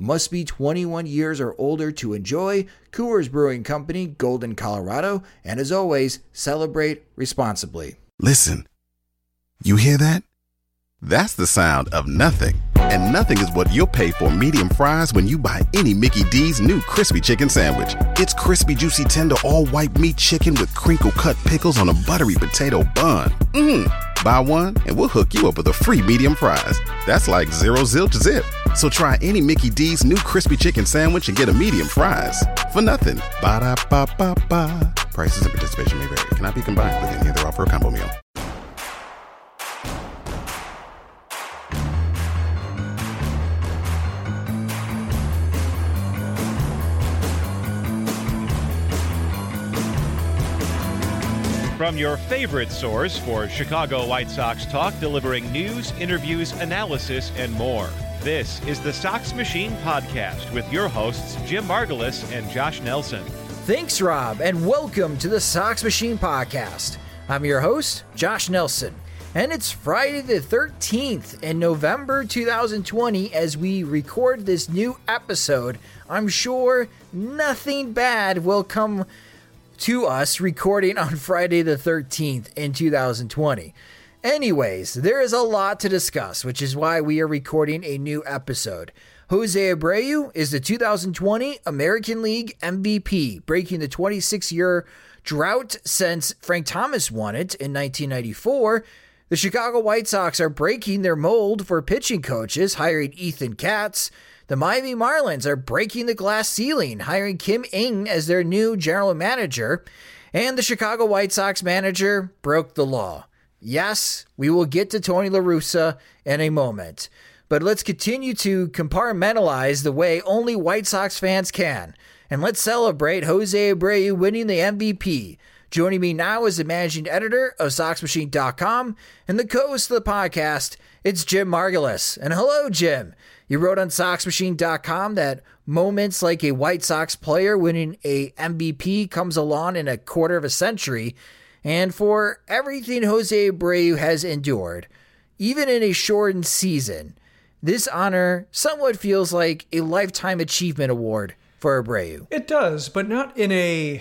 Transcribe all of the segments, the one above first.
Must be 21 years or older to enjoy. Coors Brewing Company, Golden, Colorado. And as always, celebrate responsibly. Listen, you hear that? That's the sound of nothing. And nothing is what you'll pay for medium fries when you buy any Mickey D's new crispy chicken sandwich. It's crispy, juicy, tender, all white meat chicken with crinkle cut pickles on a buttery potato bun. Mmm. Buy one and we'll hook you up with a free medium fries. That's like zero zilch zip. So try any Mickey D's new crispy chicken sandwich and get a medium fries for nothing. Ba da ba ba ba. Prices and participation may vary. Cannot be combined with any other offer or combo meal. From your favorite source for Chicago White Sox talk, delivering news, interviews, analysis, and more. This is the Sox Machine Podcast with your hosts, Jim Margalus and Josh Nelson. Thanks, Rob, and welcome to the Sox Machine Podcast. I'm your host, Josh Nelson, and it's Friday the 13th in November 2020 as we record this new episode. I'm sure nothing bad will come to us recording on Friday the 13th in 2020. Anyways, there is a lot to discuss, which is why we are recording a new episode. Jose Abreu is the 2020 American League MVP, breaking the 26 year drought since Frank Thomas won it in 1994. The Chicago White Sox are breaking their mold for pitching coaches, hiring Ethan Katz. The Miami Marlins are breaking the glass ceiling, hiring Kim Ng as their new general manager. And the Chicago White Sox manager broke the law. Yes, we will get to Tony La Russa in a moment. But let's continue to compartmentalize the way only White Sox fans can. And let's celebrate Jose Abreu winning the MVP. Joining me now is the managing editor of SoxMachine.com and the co host of the podcast, it's Jim Margalus. And hello, Jim. You wrote on SoxMachine.com that moments like a White Sox player winning a MVP comes along in a quarter of a century, and for everything Jose Abreu has endured, even in a shortened season, this honor somewhat feels like a lifetime achievement award for Abreu. It does, but not in a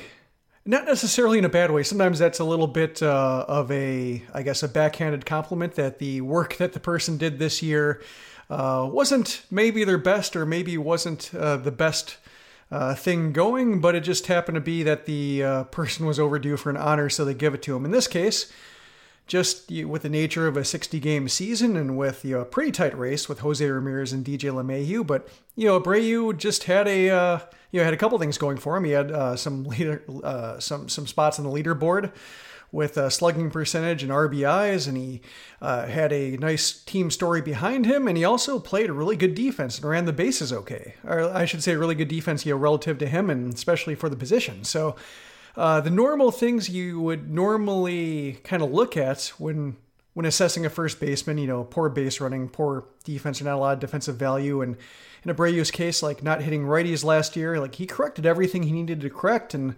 not necessarily in a bad way. Sometimes that's a little bit uh, of a, I guess, a backhanded compliment that the work that the person did this year uh, wasn't maybe their best or maybe wasn't uh, the best uh, thing going, but it just happened to be that the uh, person was overdue for an honor, so they give it to him. In this case, just with the nature of a 60 game season and with you know, a pretty tight race with Jose Ramirez and DJ LeMahieu, but you know Abreu just had a uh, you know had a couple things going for him. He had uh, some leader uh, some some spots on the leaderboard with a slugging percentage and RBIs, and he uh, had a nice team story behind him, and he also played a really good defense and ran the bases okay. Or I should say, a really good defense, you know, relative to him, and especially for the position. So. Uh, the normal things you would normally kind of look at when when assessing a first baseman, you know, poor base running, poor defense, or not a lot of defensive value. And in Abreu's case, like not hitting righties last year, like he corrected everything he needed to correct. And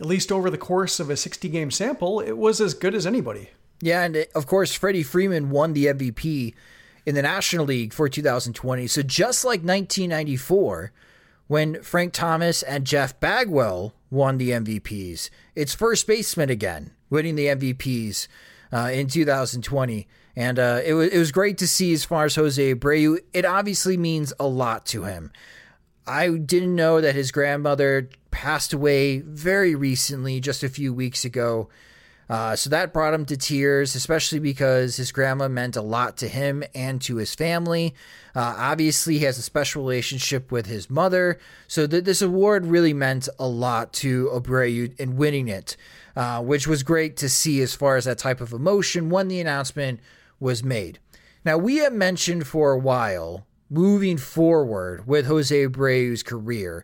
at least over the course of a 60 game sample, it was as good as anybody. Yeah, and of course, Freddie Freeman won the MVP in the National League for 2020. So just like 1994, when Frank Thomas and Jeff Bagwell won the MVPs, it's first baseman again winning the MVPs uh, in 2020. And uh, it, was, it was great to see as far as Jose Abreu. It obviously means a lot to him. I didn't know that his grandmother passed away very recently, just a few weeks ago. Uh, so that brought him to tears, especially because his grandma meant a lot to him and to his family. Uh, obviously, he has a special relationship with his mother, so th- this award really meant a lot to Abreu in winning it, uh, which was great to see as far as that type of emotion when the announcement was made. Now, we have mentioned for a while moving forward with Jose Abreu's career.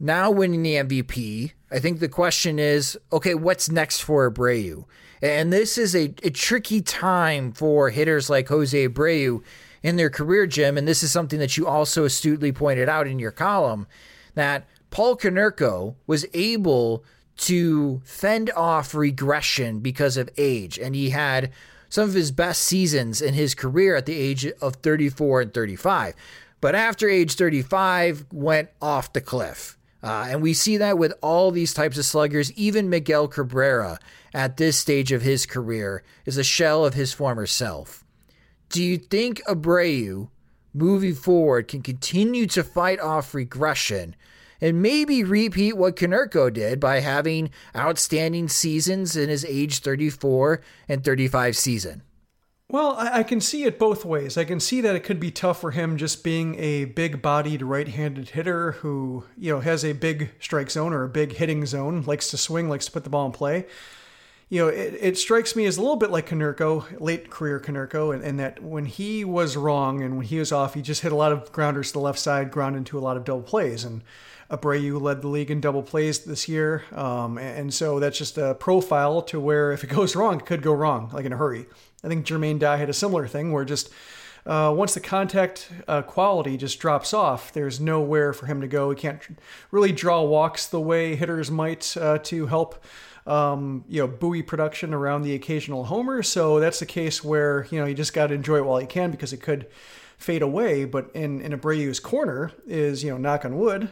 Now winning the MVP, I think the question is okay, what's next for Abreu? And this is a, a tricky time for hitters like Jose Abreu in their career, Jim. And this is something that you also astutely pointed out in your column that Paul Konerko was able to fend off regression because of age. And he had some of his best seasons in his career at the age of 34 and 35. But after age 35, went off the cliff. Uh, and we see that with all these types of sluggers. Even Miguel Cabrera, at this stage of his career, is a shell of his former self. Do you think Abreu, moving forward, can continue to fight off regression and maybe repeat what Konerko did by having outstanding seasons in his age 34 and 35 season. Well, I, I, can see it both ways. I can see that it could be tough for him just being a big bodied right handed hitter who, you know, has a big strike zone or a big hitting zone, likes to swing, likes to put the ball in play. You know, it, it strikes me as a little bit like Konerko, late career Konerko, and, and that when he was wrong and when he was off, he just hit a lot of grounders to the left side, ground into a lot of double plays. And Abreu led the league in double plays this year. Um, and so that's just a profile to where if it goes wrong, it could go wrong, like in a hurry. I think Jermaine Dye had a similar thing where just uh, once the contact uh, quality just drops off, there's nowhere for him to go. He can't really draw walks the way hitters might uh, to help. Um, you know, buoy production around the occasional homer. So that's the case where, you know, you just got to enjoy it while you can because it could fade away. But in, in Abreu's corner is, you know, knock on wood,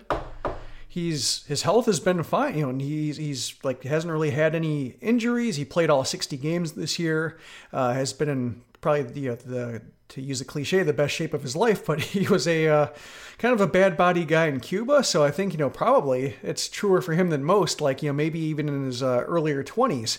he's his health has been fine. You know, and he's he's like hasn't really had any injuries. He played all 60 games this year. Uh, has been in probably the uh, the to use a cliche, the best shape of his life. But he was a uh, kind of a bad body guy in Cuba, so I think you know probably it's truer for him than most. Like you know maybe even in his uh, earlier 20s.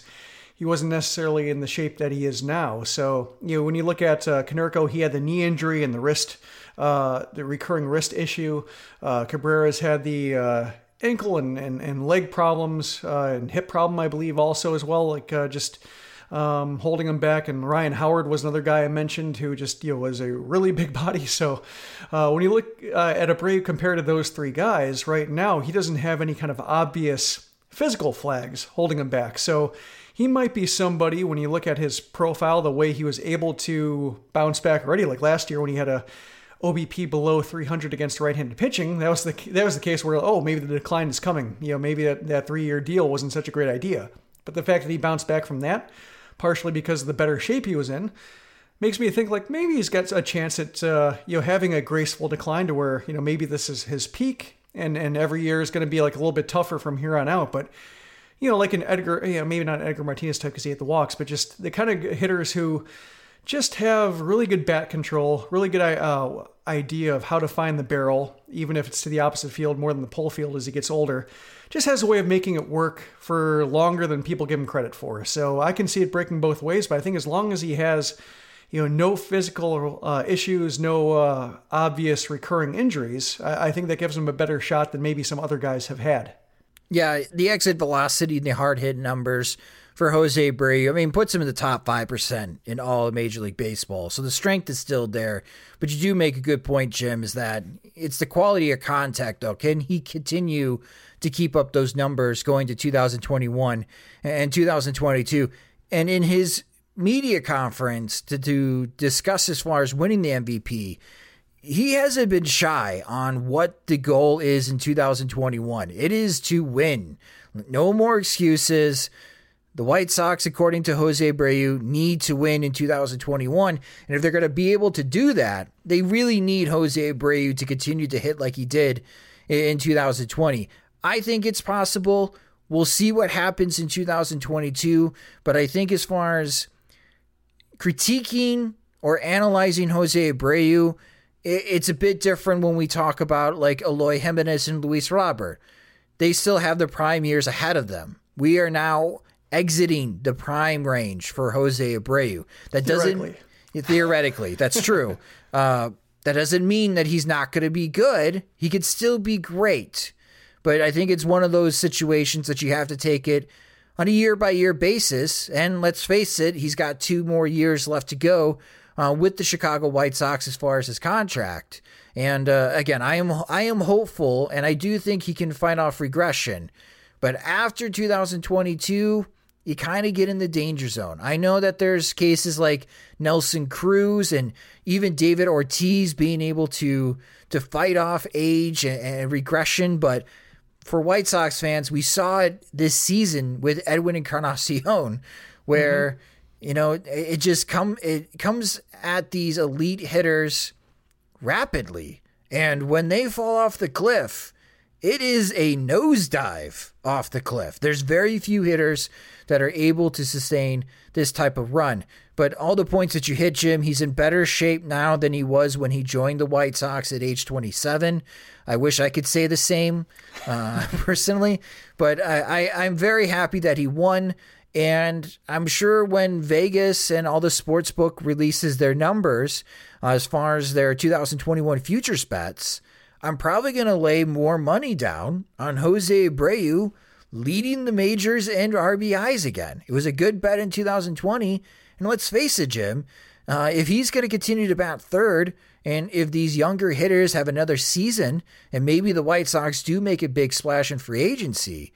He wasn't necessarily in the shape that he is now. So, you know, when you look at uh, Konerko, he had the knee injury and the wrist uh, the recurring wrist issue. Uh, Cabrera's had the uh, ankle and, and, and leg problems uh, and hip problem, I believe, also as well, like uh, just um, holding him back. And Ryan Howard was another guy I mentioned who just you know was a really big body. So uh, when you look at Abreu compared to those three guys right now, he doesn't have any kind of obvious physical flags holding him back. So he might be somebody when you look at his profile, the way he was able to bounce back already, like last year when he had a OBP below 300 against right-handed pitching, that was the that was the case where oh maybe the decline is coming. You know maybe that, that three-year deal wasn't such a great idea. But the fact that he bounced back from that, partially because of the better shape he was in, makes me think like maybe he's got a chance at uh, you know having a graceful decline to where you know maybe this is his peak and and every year is going to be like a little bit tougher from here on out. But you know like an Edgar, you know maybe not Edgar Martinez type because he hit the walks, but just the kind of hitters who just have really good bat control, really good uh, idea of how to find the barrel, even if it's to the opposite field more than the pole field as he gets older. Just has a way of making it work for longer than people give him credit for. So I can see it breaking both ways, but I think as long as he has, you know, no physical uh, issues, no uh, obvious recurring injuries, I-, I think that gives him a better shot than maybe some other guys have had. Yeah, the exit velocity and the hard hit numbers for Jose Abreu. I mean, puts him in the top 5% in all of Major League Baseball. So the strength is still there. But you do make a good point, Jim, is that it's the quality of contact, though. Can he continue to keep up those numbers going to 2021 and 2022? And in his media conference to, to discuss as far as winning the MVP, he hasn't been shy on what the goal is in 2021. It is to win. No more excuses. The White Sox, according to Jose Abreu, need to win in 2021. And if they're going to be able to do that, they really need Jose Abreu to continue to hit like he did in 2020. I think it's possible. We'll see what happens in 2022, but I think as far as critiquing or analyzing Jose Abreu, it's a bit different when we talk about like Eloy Jimenez and Luis Robert. They still have the prime years ahead of them. We are now exiting the prime range for Jose Abreu. That doesn't theoretically, that's true. Uh, that doesn't mean that he's not going to be good. He could still be great. But I think it's one of those situations that you have to take it on a year by year basis. And let's face it, he's got two more years left to go uh, with the Chicago White Sox as far as his contract. And uh, again, I am I am hopeful, and I do think he can fight off regression. But after 2022, you kind of get in the danger zone. I know that there's cases like Nelson Cruz and even David Ortiz being able to to fight off age and, and regression, but for White Sox fans, we saw it this season with Edwin Encarnacion, where mm-hmm. You know it just come it comes at these elite hitters rapidly, and when they fall off the cliff, it is a nosedive off the cliff. There's very few hitters that are able to sustain this type of run. But all the points that you hit, Jim, he's in better shape now than he was when he joined the White Sox at age 27. I wish I could say the same uh, personally, but I, I, I'm very happy that he won. And I'm sure when Vegas and all the sports book releases their numbers uh, as far as their 2021 futures bets, I'm probably going to lay more money down on Jose Abreu leading the majors and RBIs again. It was a good bet in 2020. And let's face it, Jim, uh, if he's going to continue to bat third, and if these younger hitters have another season, and maybe the White Sox do make a big splash in free agency,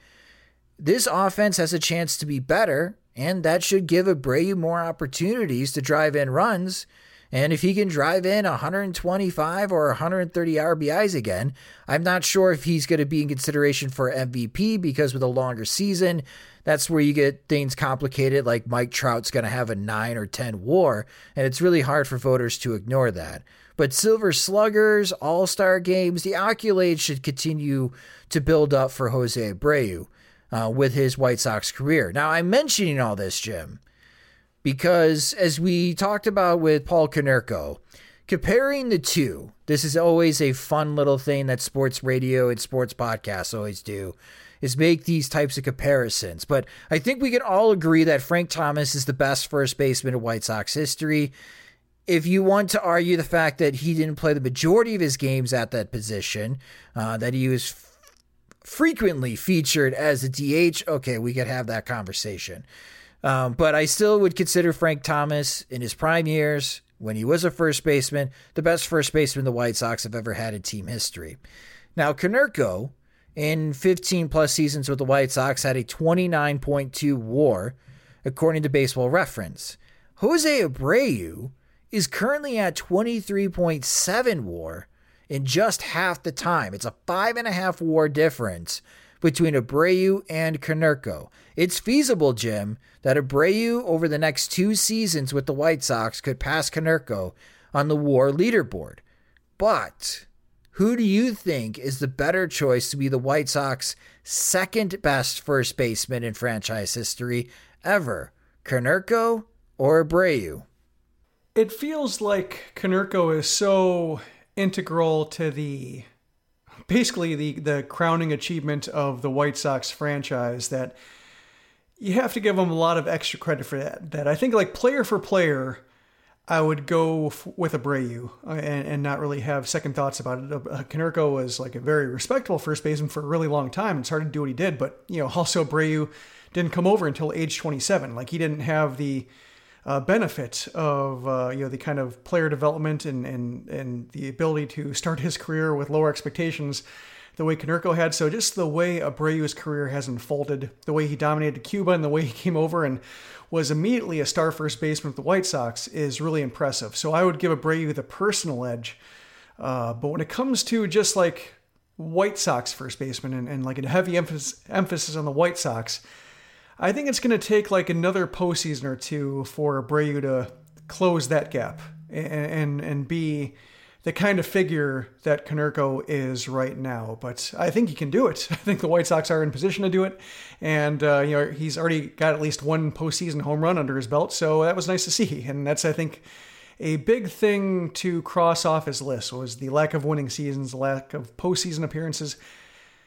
this offense has a chance to be better, and that should give Abreu more opportunities to drive in runs and if he can drive in 125 or 130 RBIs again, I'm not sure if he's going to be in consideration for MVP because with a longer season, that's where you get things complicated, like Mike Trout's going to have a 9 or 10 war, and it's really hard for voters to ignore that. But Silver Sluggers, All Star games, the accolades should continue to build up for Jose Abreu uh, with his White Sox career. Now, I'm mentioning all this, Jim, because as we talked about with Paul Konerko, comparing the two, this is always a fun little thing that sports radio and sports podcasts always do, is make these types of comparisons. But I think we can all agree that Frank Thomas is the best first baseman in White Sox history. If you want to argue the fact that he didn't play the majority of his games at that position, uh, that he was frequently featured as a DH, okay, we could have that conversation. Um, but I still would consider Frank Thomas in his prime years, when he was a first baseman, the best first baseman the White Sox have ever had in team history. Now, Konerko, in 15 plus seasons with the White Sox, had a 29.2 war, according to baseball reference. Jose Abreu is currently at 23.7 war in just half the time. It's a five and a half war difference between Abreu and Konerko. It's feasible, Jim, that Abreu over the next two seasons with the White Sox could pass Konerko on the WAR leaderboard. But who do you think is the better choice to be the White Sox second best first baseman in franchise history ever? Konerko or Abreu? It feels like Konerko is so integral to the basically the the crowning achievement of the White Sox franchise that you have to give them a lot of extra credit for that. That I think like player for player, I would go f- with Abreu uh, and, and not really have second thoughts about it. Uh, Konerko was like a very respectable first baseman for a really long time. It's hard to do what he did, but you know also Abreu didn't come over until age 27. Like he didn't have the uh, benefit of uh, you know the kind of player development and, and and the ability to start his career with lower expectations the way Konerko had. So just the way Abreu's career has unfolded, the way he dominated Cuba and the way he came over and was immediately a star first baseman with the White Sox is really impressive. So I would give Abreu the personal edge. Uh, but when it comes to just like White Sox first baseman and, and like a heavy emphasis, emphasis on the White Sox, I think it's going to take like another postseason or two for Abreu to close that gap and, and, and be the kind of figure that Konerko is right now. But I think he can do it. I think the White Sox are in position to do it, and uh, you know he's already got at least one postseason home run under his belt, so that was nice to see. And that's I think a big thing to cross off his list was the lack of winning seasons, lack of postseason appearances.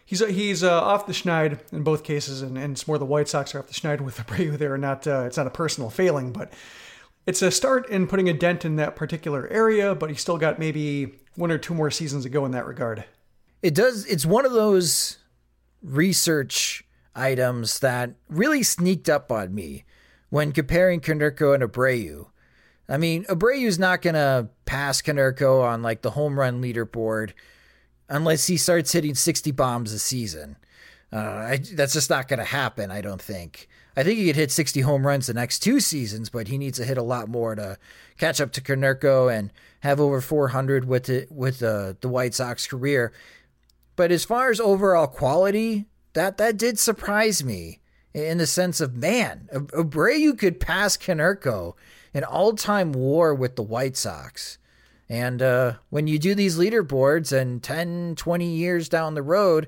He's he's uh, off the schneid in both cases, and, and it's more the White Sox are off the schneid with Abreu there. Not uh, it's not a personal failing, but it's a start in putting a dent in that particular area, but he's still got maybe one or two more seasons to go in that regard. It does. It's one of those research items that really sneaked up on me when comparing Konerko and Abreu. I mean, Abreu's not going to pass Konerko on like the home run leaderboard unless he starts hitting 60 bombs a season. Uh, I, that's just not going to happen, I don't think. I think he could hit 60 home runs the next two seasons, but he needs to hit a lot more to catch up to Konerko and have over 400 with the, with the, the White Sox career. But as far as overall quality, that that did surprise me in the sense of man, Abreu could pass Konerko in all-time WAR with the White Sox. And uh, when you do these leaderboards and 10, 20 years down the road,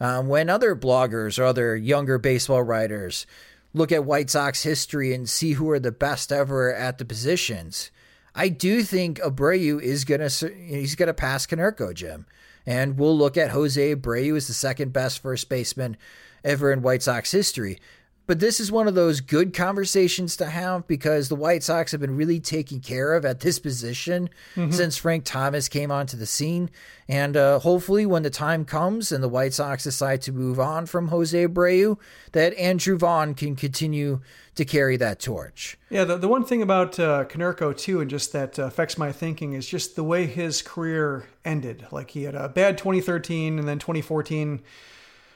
um, when other bloggers or other younger baseball writers look at White Sox history and see who are the best ever at the positions. I do think Abreu is gonna he's gonna pass Konerko, Jim, and we'll look at Jose Abreu as the second best first baseman ever in White Sox history. But this is one of those good conversations to have because the White Sox have been really taken care of at this position mm-hmm. since Frank Thomas came onto the scene. And uh, hopefully, when the time comes and the White Sox decide to move on from Jose Abreu, that Andrew Vaughn can continue to carry that torch. Yeah, the, the one thing about uh, Konerko, too, and just that uh, affects my thinking, is just the way his career ended. Like, he had a bad 2013 and then 2014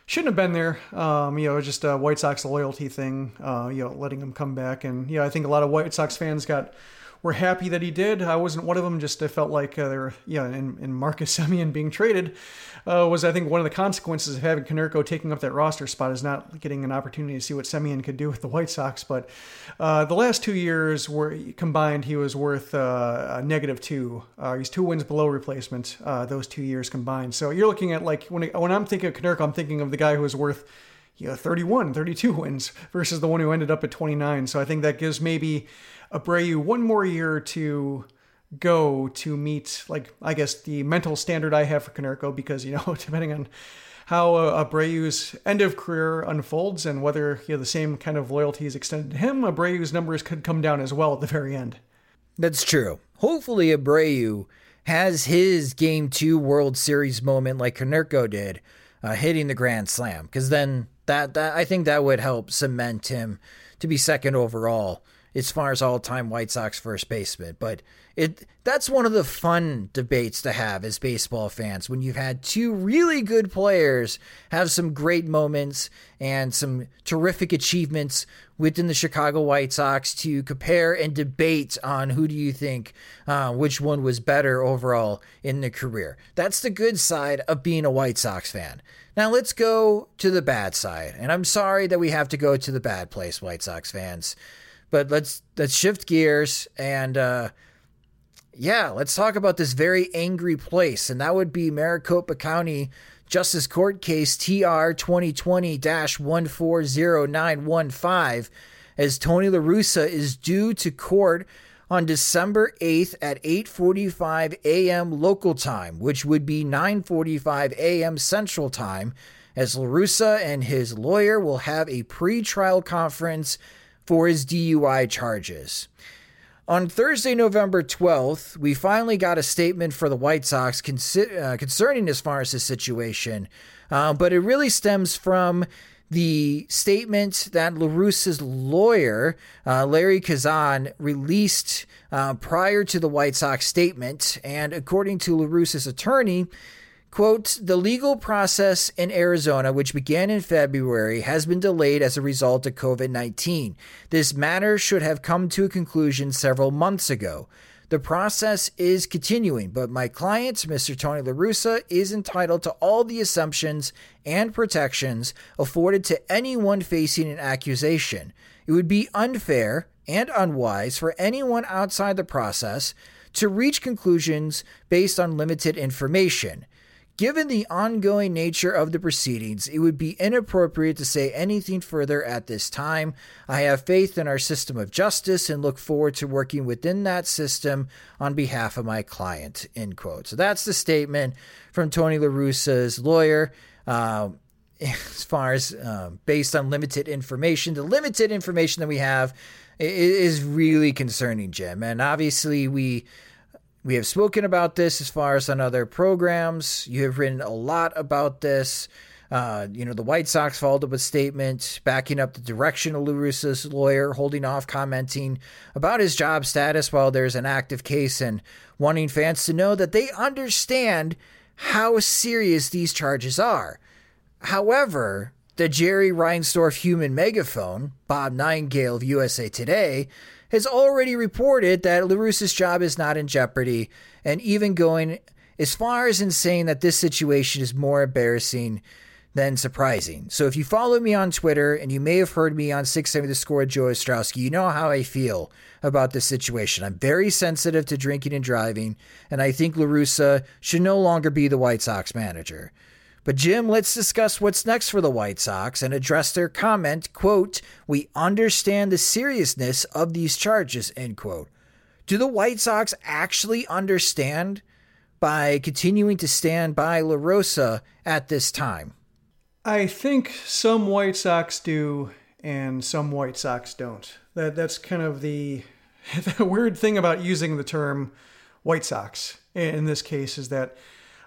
shouldn't have been there. Um, you know, just a White Sox loyalty thing. Uh, you know, letting him come back, and yeah, I think a lot of White Sox fans got were happy that he did. I wasn't one of them. Just I felt like uh, there, yeah, and, and Marcus Semien being traded uh, was I think one of the consequences of having Konerko taking up that roster spot is not getting an opportunity to see what Semien could do with the White Sox. But uh, the last two years were combined, he was worth uh, a negative two. Uh, he's two wins below replacement uh, those two years combined. So you're looking at like when when I'm thinking of Konerko, I'm thinking of the guy who was worth you know, 31, 32 wins versus the one who ended up at 29. So I think that gives maybe Abreu one more year to go to meet, like, I guess the mental standard I have for Konerko, because, you know, depending on how uh, Abreu's end of career unfolds and whether you know, the same kind of loyalty is extended to him, Abreu's numbers could come down as well at the very end. That's true. Hopefully, Abreu has his Game 2 World Series moment like Konerko did, uh, hitting the Grand Slam, because then that, that I think that would help cement him to be second overall as far as all-time White Sox first baseman. But it that's one of the fun debates to have as baseball fans when you've had two really good players have some great moments and some terrific achievements within the Chicago White Sox to compare and debate on who do you think uh, which one was better overall in the career. That's the good side of being a White Sox fan. Now let's go to the bad side, and I'm sorry that we have to go to the bad place, White Sox fans. But let's let's shift gears and uh, yeah, let's talk about this very angry place, and that would be Maricopa County Justice Court Case TR 2020 140915, as Tony LaRussa is due to court on December 8th at 8:45 a.m. local time, which would be 9:45 a.m. Central Time, as LaRussa and his lawyer will have a pre-trial conference for his DUI charges. On Thursday, November 12th, we finally got a statement for the White Sox consi- uh, concerning as far as the situation, uh, but it really stems from the statement that LaRussa's lawyer, uh, Larry Kazan, released uh, prior to the White Sox statement. And according to LaRussa's attorney, Quote, the legal process in Arizona, which began in February, has been delayed as a result of COVID 19. This matter should have come to a conclusion several months ago. The process is continuing, but my client, Mr. Tony LaRussa, is entitled to all the assumptions and protections afforded to anyone facing an accusation. It would be unfair and unwise for anyone outside the process to reach conclusions based on limited information. Given the ongoing nature of the proceedings, it would be inappropriate to say anything further at this time. I have faith in our system of justice and look forward to working within that system on behalf of my client. End quote. So that's the statement from Tony LaRussa's lawyer. Uh, as far as um, based on limited information, the limited information that we have is really concerning, Jim. And obviously, we we have spoken about this as far as on other programs. You have written a lot about this. Uh, you know, the White Sox followed up a statement backing up the direction of LaRussa's lawyer, holding off commenting about his job status while there's an active case and wanting fans to know that they understand how serious these charges are. However, the Jerry Reinsdorf human megaphone, Bob Nightingale of USA Today, has already reported that LaRussa's job is not in jeopardy, and even going as far as in saying that this situation is more embarrassing than surprising. So if you follow me on Twitter, and you may have heard me on 670 The Score Joe Ostrowski, you know how I feel about this situation. I'm very sensitive to drinking and driving, and I think LaRussa should no longer be the White Sox manager. But Jim, let's discuss what's next for the White Sox and address their comment, quote, "We understand the seriousness of these charges," end quote. Do the White Sox actually understand by continuing to stand by LaRussa at this time? I think some White Sox do and some White Sox don't. That that's kind of the the weird thing about using the term White Sox in this case is that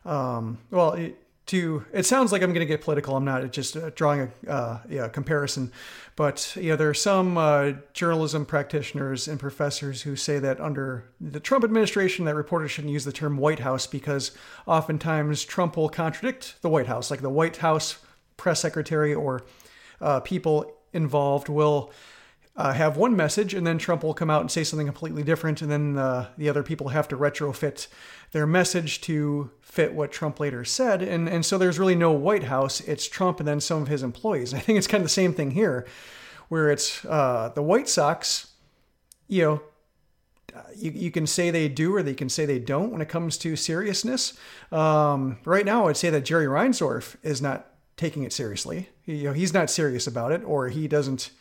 um, well, it, to it sounds like I'm going to get political. I'm not. Just uh, drawing a uh, yeah, comparison. But yeah, there are some uh, journalism practitioners and professors who say that under the Trump administration, that reporters shouldn't use the term White House because oftentimes Trump will contradict the White House, like the White House press secretary or uh, people involved will uh, have one message, and then Trump will come out and say something completely different, and then uh, the other people have to retrofit their message to fit what Trump later said. And, and so there's really no White House. It's Trump and then some of his employees. I think it's kind of the same thing here, where it's uh, the White Sox, you know, you, you can say they do or they can say they don't when it comes to seriousness. Um, right now, I'd say that Jerry Reinsdorf is not taking it seriously. You know, he's not serious about it, or he doesn't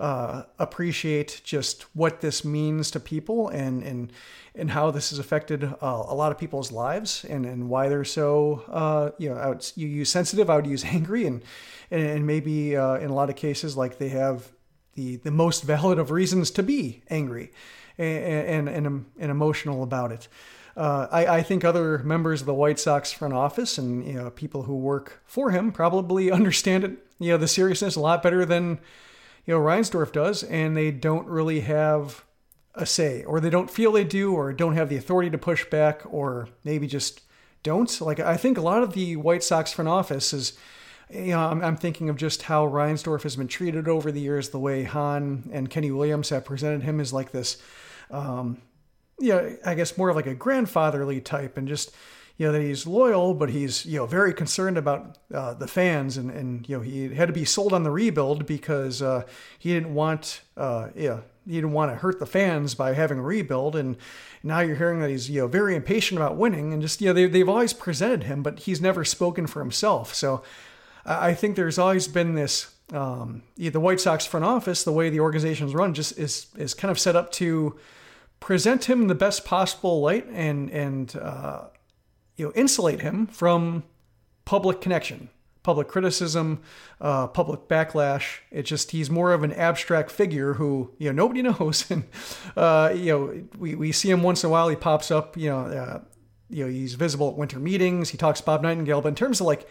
uh, appreciate just what this means to people and and and how this has affected uh, a lot of people's lives and and why they're so uh, you know you use sensitive I would use angry and and maybe uh, in a lot of cases like they have the the most valid of reasons to be angry and and and, and emotional about it. Uh, I, I, think other members of the White Sox front office and you know people who work for him probably understand it, you know, the seriousness a lot better than you know, Reinsdorf does, and they don't really have a say, or they don't feel they do, or don't have the authority to push back, or maybe just don't. Like, I think a lot of the White Sox front office is, you know, I'm, I'm thinking of just how Reinsdorf has been treated over the years, the way Hahn and Kenny Williams have presented him as like this, um, yeah, I guess more of like a grandfatherly type, and just, you know that he's loyal, but he's you know very concerned about uh, the fans, and and you know he had to be sold on the rebuild because uh, he didn't want uh, yeah he didn't want to hurt the fans by having a rebuild, and now you're hearing that he's you know very impatient about winning, and just you know they they've always presented him, but he's never spoken for himself. So I think there's always been this um, the White Sox front office, the way the organization is run, just is is kind of set up to present him in the best possible light and and uh, you know, insulate him from public connection, public criticism, uh, public backlash. It's just he's more of an abstract figure who you know nobody knows, and uh, you know we, we see him once in a while. He pops up, you know, uh, you know he's visible at winter meetings. He talks Bob Nightingale, but in terms of like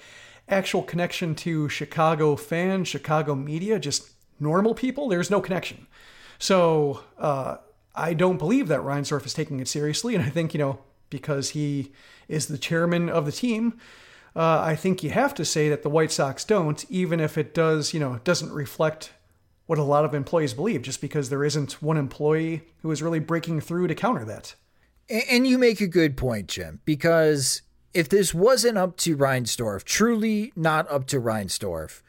actual connection to Chicago fans, Chicago media, just normal people, there's no connection. So uh, I don't believe that Reinsdorf is taking it seriously, and I think you know because he is the chairman of the team. Uh, I think you have to say that the White Sox don't, even if it does, you know, doesn't reflect what a lot of employees believe, just because there isn't one employee who is really breaking through to counter that. And you make a good point, Jim, because if this wasn't up to Reinsdorf, truly not up to Reinsdorf,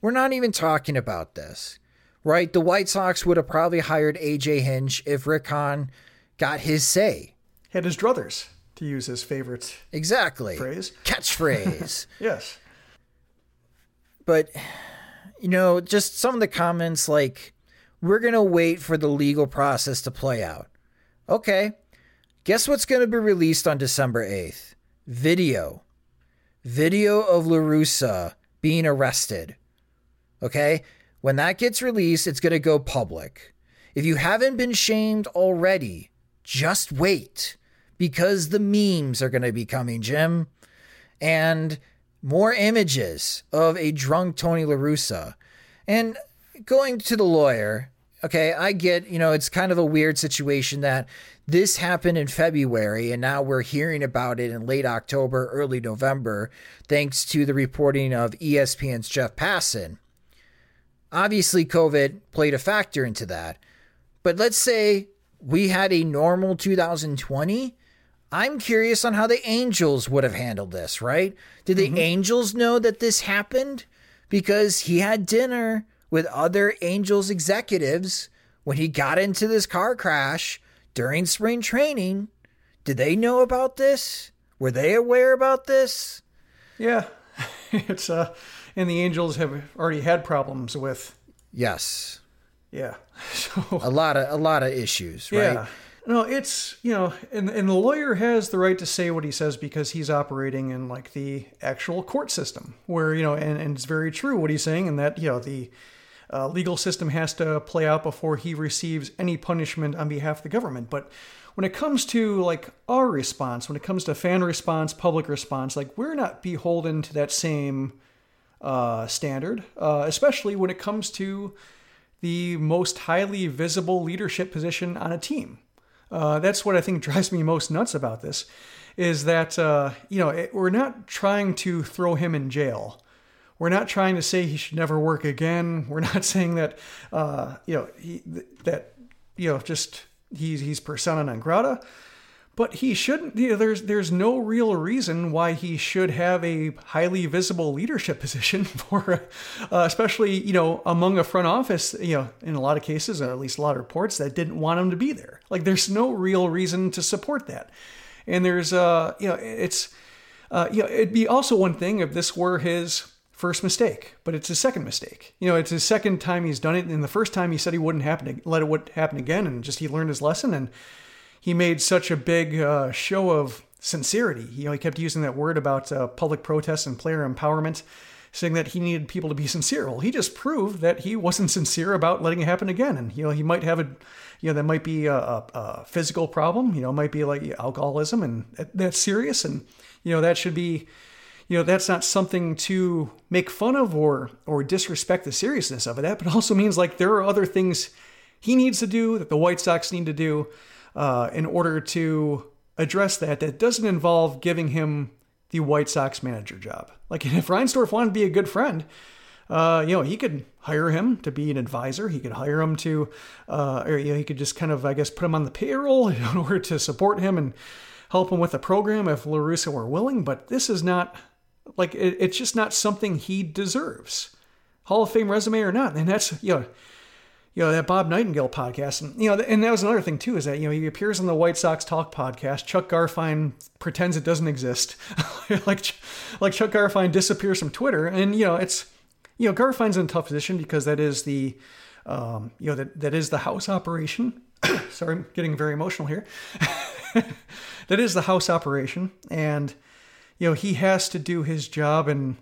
we're not even talking about this. right? The White Sox would have probably hired AJ Hinch if Rick Hahn got his say. Had his druthers, to use his favorite Exactly. phrase. Catchphrase. Yes. but you know, just some of the comments like we're to wait for the legal process to play out. Okay. Guess what's to be released on December 8th? Video. Video of LaRussa being arrested. Okay? When that gets released, it's to go public. If you haven't been shamed already, just wait because the memes are going to be coming, Jim. And more images of a drunk Tony LaRussa. And going to the lawyer, okay, I get, you know, it's kind of a weird situation that this happened in February and now we're hearing about it in late October, early November, thanks to the reporting of ESPN's Jeff Passan. Obviously, COVID played a factor into that. But let's say we had a normal 2020. I'm curious on how the Angels would have handled this, right? Did the Angels know that this happened? Because he had dinner with other Angels executives when he got into this car crash during spring training. Did they know about this? Were they aware about this? Yeah. it's uh and the Angels have already had problems with Yes. yeah. So A lot of a lot of issues, right? Yeah. No, it's you know, and and the lawyer has the right to say what he says because he's operating in like the actual court system, where you know, and, and it's very true what he's saying, and that you know the uh, legal system has to play out before he receives any punishment on behalf of the government. But when it comes to like our response, when it comes to fan response, public response, like we're not beholden to that same uh, standard, uh, especially when it comes to the most highly visible leadership position on a team. Uh, that's what I think drives me most nuts about this, is that uh, you know it, we're not trying to throw him in jail. We're not trying to say he should never work again. We're not saying that uh, you know he, that you know just he's he's persona non grata. But he shouldn't. You know, there's there's no real reason why he should have a highly visible leadership position for, uh, especially you know among a front office. You know, in a lot of cases, or at least a lot of reports that didn't want him to be there. Like, there's no real reason to support that. And there's uh, you know, it's uh, you know, it'd be also one thing if this were his first mistake, but it's his second mistake. You know, it's his second time he's done it, and the first time he said he wouldn't happen, let it would happen again, and just he learned his lesson and he made such a big uh, show of sincerity. You know, he kept using that word about uh, public protest and player empowerment, saying that he needed people to be sincere. Well, he just proved that he wasn't sincere about letting it happen again. And you know, he might have a, you know, that might be a, a, a physical problem. You know, might be like alcoholism, and that's serious. And you know, that should be. You know, that's not something to make fun of or or disrespect the seriousness of it. That, but also means like there are other things he needs to do that the White Sox need to do uh, in order to address that that doesn't involve giving him the White Sox manager job. Like if Reinsdorf wanted to be a good friend, uh, you know, he could hire him to be an advisor. He could hire him to, uh, or you know, he could just kind of, I guess, put him on the payroll in order to support him and help him with the program if LaRussa were willing. But this is not like it, it's just not something he deserves, Hall of Fame resume or not. And that's you know you know that Bob Nightingale podcast, and you know, and that was another thing too, is that you know he appears on the White Sox Talk podcast. Chuck Garfien pretends it doesn't exist, like like Chuck Garfien disappears from Twitter, and you know it's you know Garfien's in a tough position because that is the um, you know that that is the house operation. Sorry, I'm getting very emotional here. that is the house operation, and you know he has to do his job, and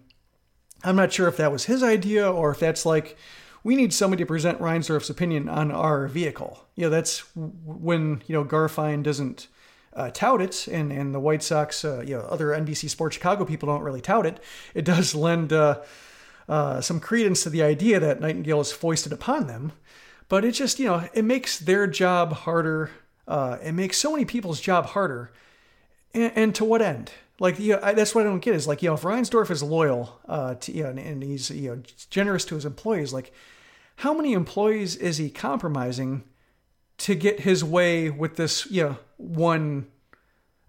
I'm not sure if that was his idea or if that's like we need somebody to present Reinsdorf's opinion on our vehicle. You know, that's when, you know, Garfien doesn't uh, tout it and, and the White Sox, uh, you know, other NBC Sports Chicago people don't really tout it. It does lend uh, uh, some credence to the idea that Nightingale is foisted upon them. But it just, you know, it makes their job harder. Uh, it makes so many people's job harder. And, and to what end? Like, you know, I, that's what I don't get is like, you know, if Reinsdorf is loyal uh, to, you know, and, and he's, you know, generous to his employees, like, how many employees is he compromising to get his way with this, you know, one,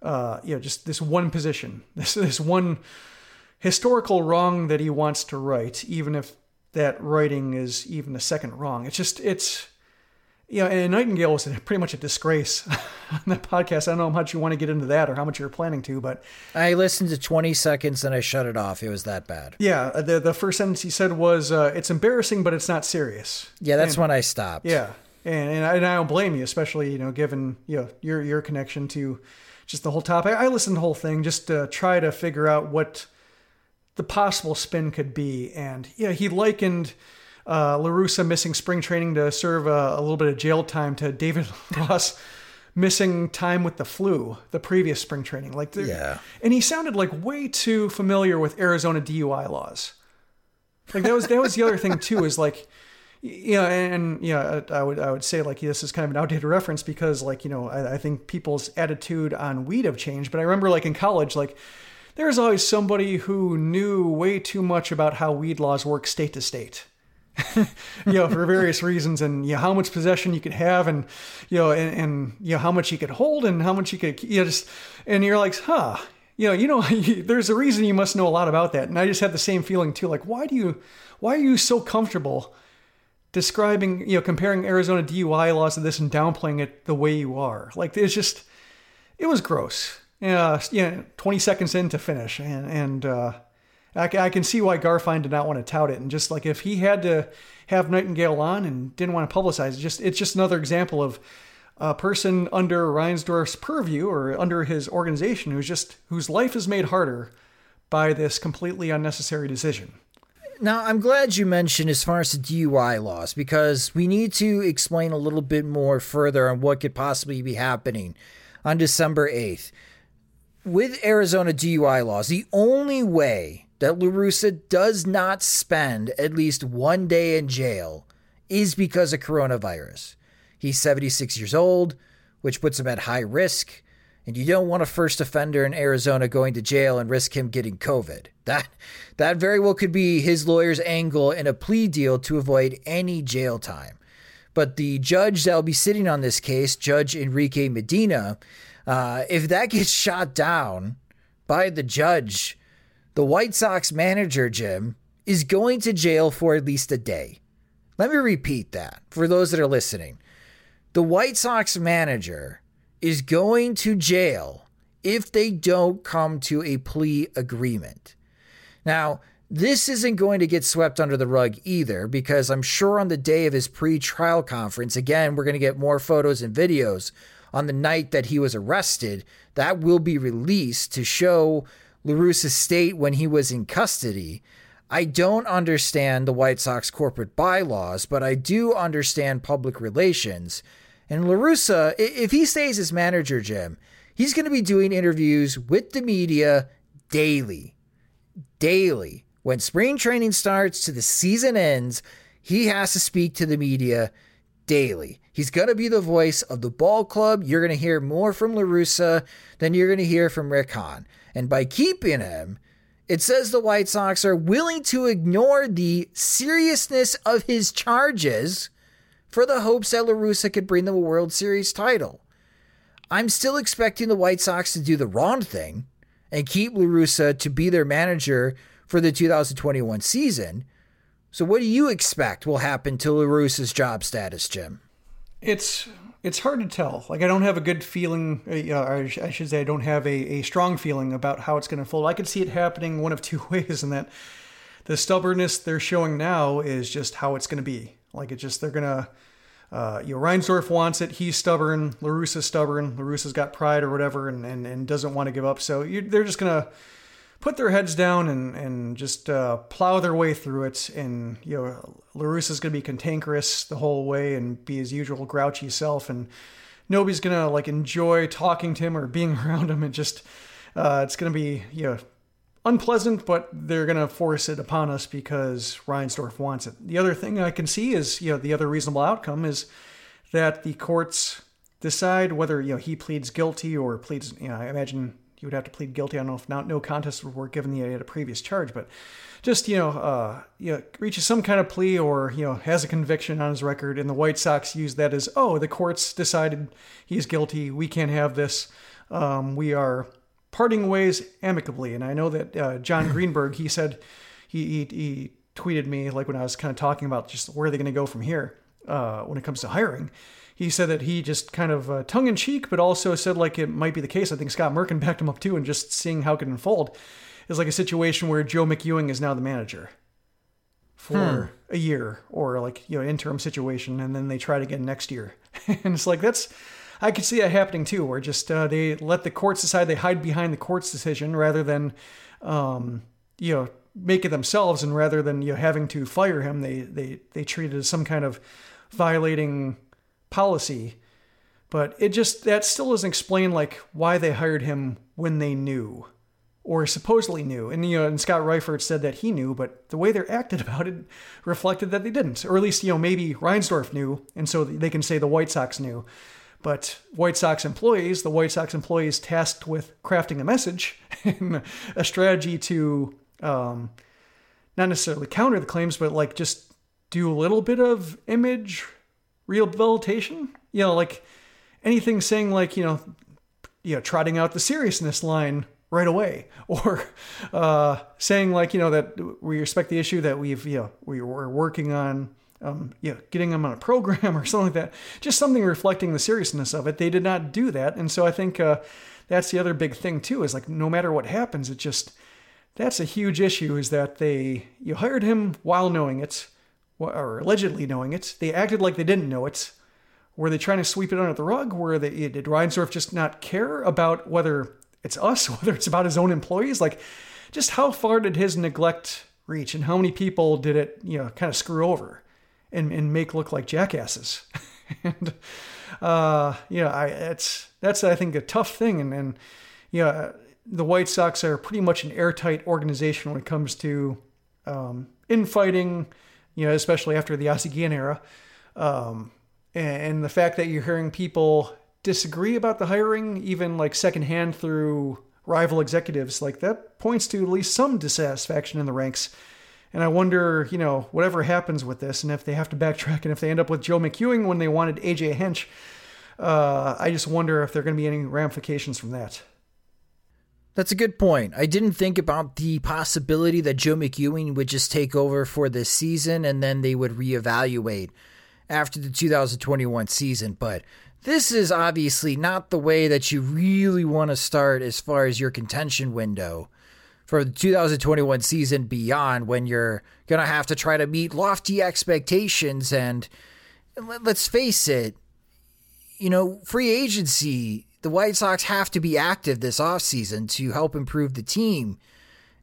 uh, you know, just this one position, this, this one historical wrong that he wants to right, even if that righting is even a second wrong. It's just it's you know, and Nightingale was pretty much a disgrace on that podcast. I don't know how much you want to get into that or how much you're planning to, but I listened to 20 seconds and I shut it off. It was that bad. Yeah, the the first sentence he said was, uh, "It's embarrassing, but it's not serious." Yeah, that's and, when I stopped. Yeah, and and I, and I, don't blame you, especially you know, given you know your your connection to just the whole topic. I listened to the whole thing just to try to figure out what the possible spin could be, and yeah, he likened uh, LaRussa missing spring training to serve a, a little bit of jail time to David Ross missing time with the flu the previous spring training. Like, yeah. And he sounded like way too familiar with Arizona DUI laws. Like that was that was the other thing too is like you know, and, you know, I would I would say like this is kind of an outdated reference because like you know I, I think people's attitude on weed have changed. But I remember like in college, like there's always somebody who knew way too much about how weed laws work state to state. you know, for various reasons, and you know how much possession you could have, and you know, and, and you know how much you could hold, and how much you could, you know, just, and you're like, huh, you know, you know, there's a reason you must know a lot about that, and I just had the same feeling too. Like, why do you, why are you so comfortable describing, you know, comparing Arizona DUI laws to this and downplaying it the way you are? Like, it's just, it was gross. Yeah, you know, 20 seconds in to finish, and and. uh I, can see why Garfien did not want to tout it, and just like if he had to have Nightengale on and didn't want to publicize it, just it's just another example of a person under Reinsdorf's purview or under his organization who's just whose life is made harder by this completely unnecessary decision. Now, I'm glad you mentioned as far as the DUI laws because we need to explain a little bit more further on what could possibly be happening on December 8th. With Arizona DUI laws, the only way that LaRussa does not spend at least one day in jail is because of coronavirus. He's 76 years old, which puts him at high risk, and you don't want a first offender in Arizona going to jail and risk him getting COVID. That that very well could be his lawyer's angle in a plea deal to avoid any jail time. But the judge that'll be sitting on this case, Judge Enrique Medina, uh, if that gets shot down by the judge, the White Sox manager, Jim, is going to jail for at least a day. Let me repeat that for those that are listening. The White Sox manager is going to jail if they don't come to a plea agreement. Now, this isn't going to get swept under the rug either, because I'm sure on the day of his pre trial conference, again, we're going to get more photos and videos on the night that he was arrested. That will be released to show LaRussa's state when he was in custody. I don't understand the White Sox corporate bylaws, but I do understand public relations. And LaRussa, if he stays as manager, Jim, he's going to be doing interviews with the media daily. Daily. When spring training starts to the season ends, he has to speak to the media daily. He's going to be the voice of the ball club. You're going to hear more from LaRussa than you're going to hear from Rick Hahn. And by keeping him, it says the White Sox are willing to ignore the seriousness of his charges for the hopes that LaRussa could bring them a World Series title. I'm still expecting the White Sox to do the wrong thing and keep LaRussa to be their manager for the 2021 season. So, what do you expect will happen to LaRussa's job status, Jim? It's it's hard to tell. Like I don't have a good feeling, uh, or I should say, I don't have a, a strong feeling about how it's going to fold. I could see it happening one of two ways, and that the stubbornness they're showing now is just how it's going to be. Like it's just they're gonna, uh, you know, Reinsdorf wants it. He's stubborn. Larussa's stubborn. Larussa's got pride or whatever, and and, and doesn't want to give up. So they're just gonna put their heads down and and just uh, plow their way through it. And you know, Larussa's going to be cantankerous the whole way and be his usual grouchy self, and nobody's going to like enjoy talking to him or being around him. And just uh, it's going to be you know unpleasant, but they're going to force it upon us because Reinsdorf wants it. The other thing I can see is you know the other reasonable outcome is that the courts decide whether you know he pleads guilty or pleads you know I imagine he would have to plead guilty. I don't know if not, no contest would work given the he had a previous charge, but just you know, uh, you know, reaches some kind of plea or you know has a conviction on his record, and the White Sox use that as oh, the courts decided he's guilty. We can't have this. Um, we are parting ways amicably. And I know that uh, John Greenberg he said he, he, he tweeted me like when I was kind of talking about just where are they going to go from here uh, when it comes to hiring. He said that he just kind of uh, tongue in cheek, but also said like it might be the case. I think Scott Merkin backed him up too, and just seeing how it can unfold is like a situation where Joe McEwing is now the manager for hmm. a year or like you know interim situation, and then they try it again next year, and it's like that's. I could see that happening too, where just uh, they let the courts decide, they hide behind the court's decision rather than, um, you know, make it themselves, and rather than you know having to fire him, they they they treat it as some kind of violating policy. But it just that still doesn't explain like why they hired him when they knew or supposedly knew. And you know, and Scott Reifert said that he knew, but the way they're acted about it reflected that they didn't. Or at least, you know, maybe Reinsdorf knew, and so they can say the White Sox knew. But White Sox employees, the White Sox employees tasked with crafting a message and a strategy to um, not necessarily counter the claims, but like just do a little bit of image rehabilitation. You know, like anything saying like, you know, you know, trotting out the seriousness line right away or uh, saying like you know that we respect the issue that we've you know we were working on um, know getting them on a program or something like that. Just something reflecting the seriousness of it. They did not do that. And so i think uh, that's the other big thing too is like no matter what happens it just that's a huge issue is that they you hired him while knowing it or allegedly knowing it they acted like they didn't know it were they trying to sweep it under the rug? Were they did Reinsdorf just not care about whether it's us, whether it's about his own employees. Like, just how far did his neglect reach, and how many people did it, you know, kind of screw over and, and make look like jackasses? and uh, you know, I it's that's I think a tough thing, and and you know, the White Sox are pretty much an airtight organization when it comes to um, infighting, you know, especially after the Ozzie era. Um, and the fact that you're hearing people disagree about the hiring, even like secondhand through rival executives, like that points to at least some dissatisfaction in the ranks. And I wonder, you know, whatever happens with this, and if they have to backtrack, and if they end up with Joe McEwing when they wanted AJ Hinch, uh, I just wonder if there are going to be any ramifications from that. That's a good point. I didn't think about the possibility that Joe McEwing would just take over for this season and then they would reevaluate after the 2021 season, but this is obviously not the way that you really want to start as far as your contention window for the 2021 season beyond when you're going to have to try to meet lofty expectations and let's face it you know free agency the White Sox have to be active this offseason to help improve the team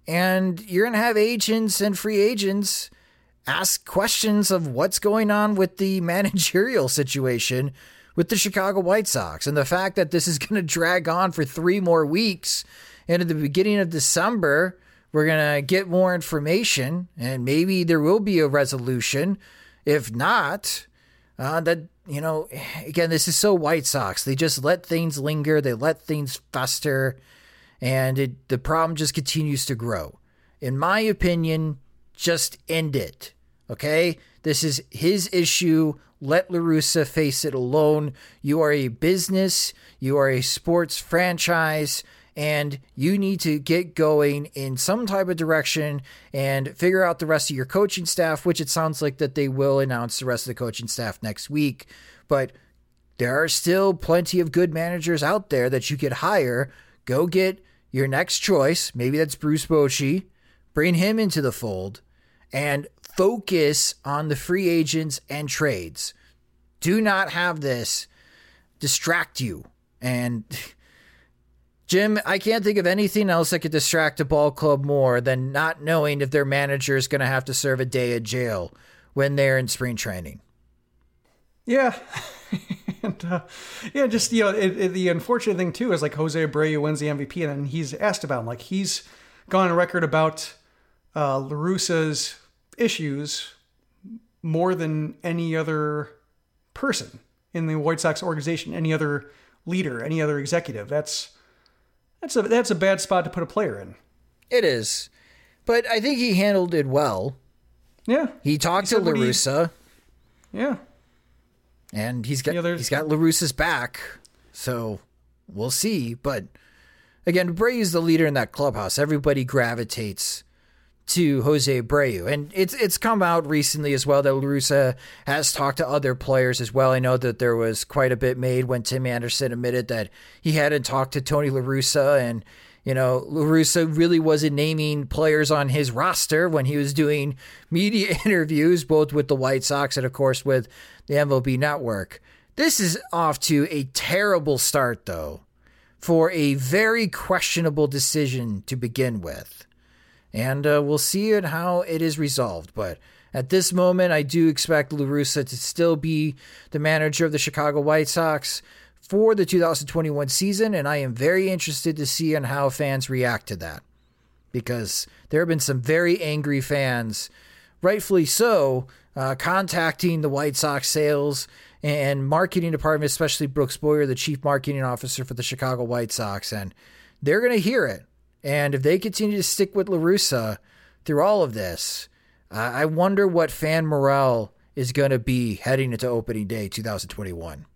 and you're going to have agents and free agents ask questions of what's going on with the managerial situation with the Chicago White Sox. And the fact that this is going to drag on for three more weeks, and at the beginning of December, we're going to get more information, and maybe there will be a resolution. If not, uh, that, you know, again, this is so White Sox. They just let things linger, they let things fester, and it, the problem just continues to grow. In my opinion, just end it. Okay? This is his issue. Let La Russa face it alone. You are a business, you are a sports franchise, and you need to get going in some type of direction and figure out the rest of your coaching staff, which it sounds like that they will announce the rest of the coaching staff next week. But there are still plenty of good managers out there that you could hire. Go get your next choice. Maybe that's Bruce Bochy. Bring him into the fold and focus on the free agents and trades. Do not have this distract you. And Jim, I can't think of anything else that could distract a ball club more than not knowing if their manager is going to have to serve a day in jail when they're in spring training. Yeah. and, uh, yeah, just, you know, it, it, the unfortunate thing, too, is like Jose Abreu wins the MVP and then he's asked about him. Like, he's gone on record about uh, issues more than any other person in the White Sox organization, any other leader, any other executive. That's that's a that's a bad spot to put a player in. It is, but I think he handled it well. Yeah, he talked he to La Russa. He, yeah, and he's got yeah, he's got La Russa's back, so we'll see. But again, Bray is the leader in that clubhouse. Everybody gravitates to Jose Abreu. And it's it's come out recently as well that LaRussa has talked to other players as well. I know that there was quite a bit made when Tim Anderson admitted that he hadn't talked to Tony LaRussa and you know, La Russa really wasn't naming players on his roster when he was doing media interviews, both with the White Sox and, of course, with the MLB network. This is off to a terrible start, though, for a very questionable decision to begin with. And uh, we'll see it how it is resolved. But at this moment, I do expect La Russa to still be the manager of the Chicago White Sox for the 2021 season, and I am very interested to see on how fans react to that. Because there have been some very angry fans, rightfully so, uh, contacting the White Sox sales and marketing department, especially Brooks Boyer, the chief marketing officer for the Chicago White Sox, and they're going to hear it. And if they continue to stick with La Russa through all of this, uh, I wonder what fan morale is going to be heading into opening day 2021.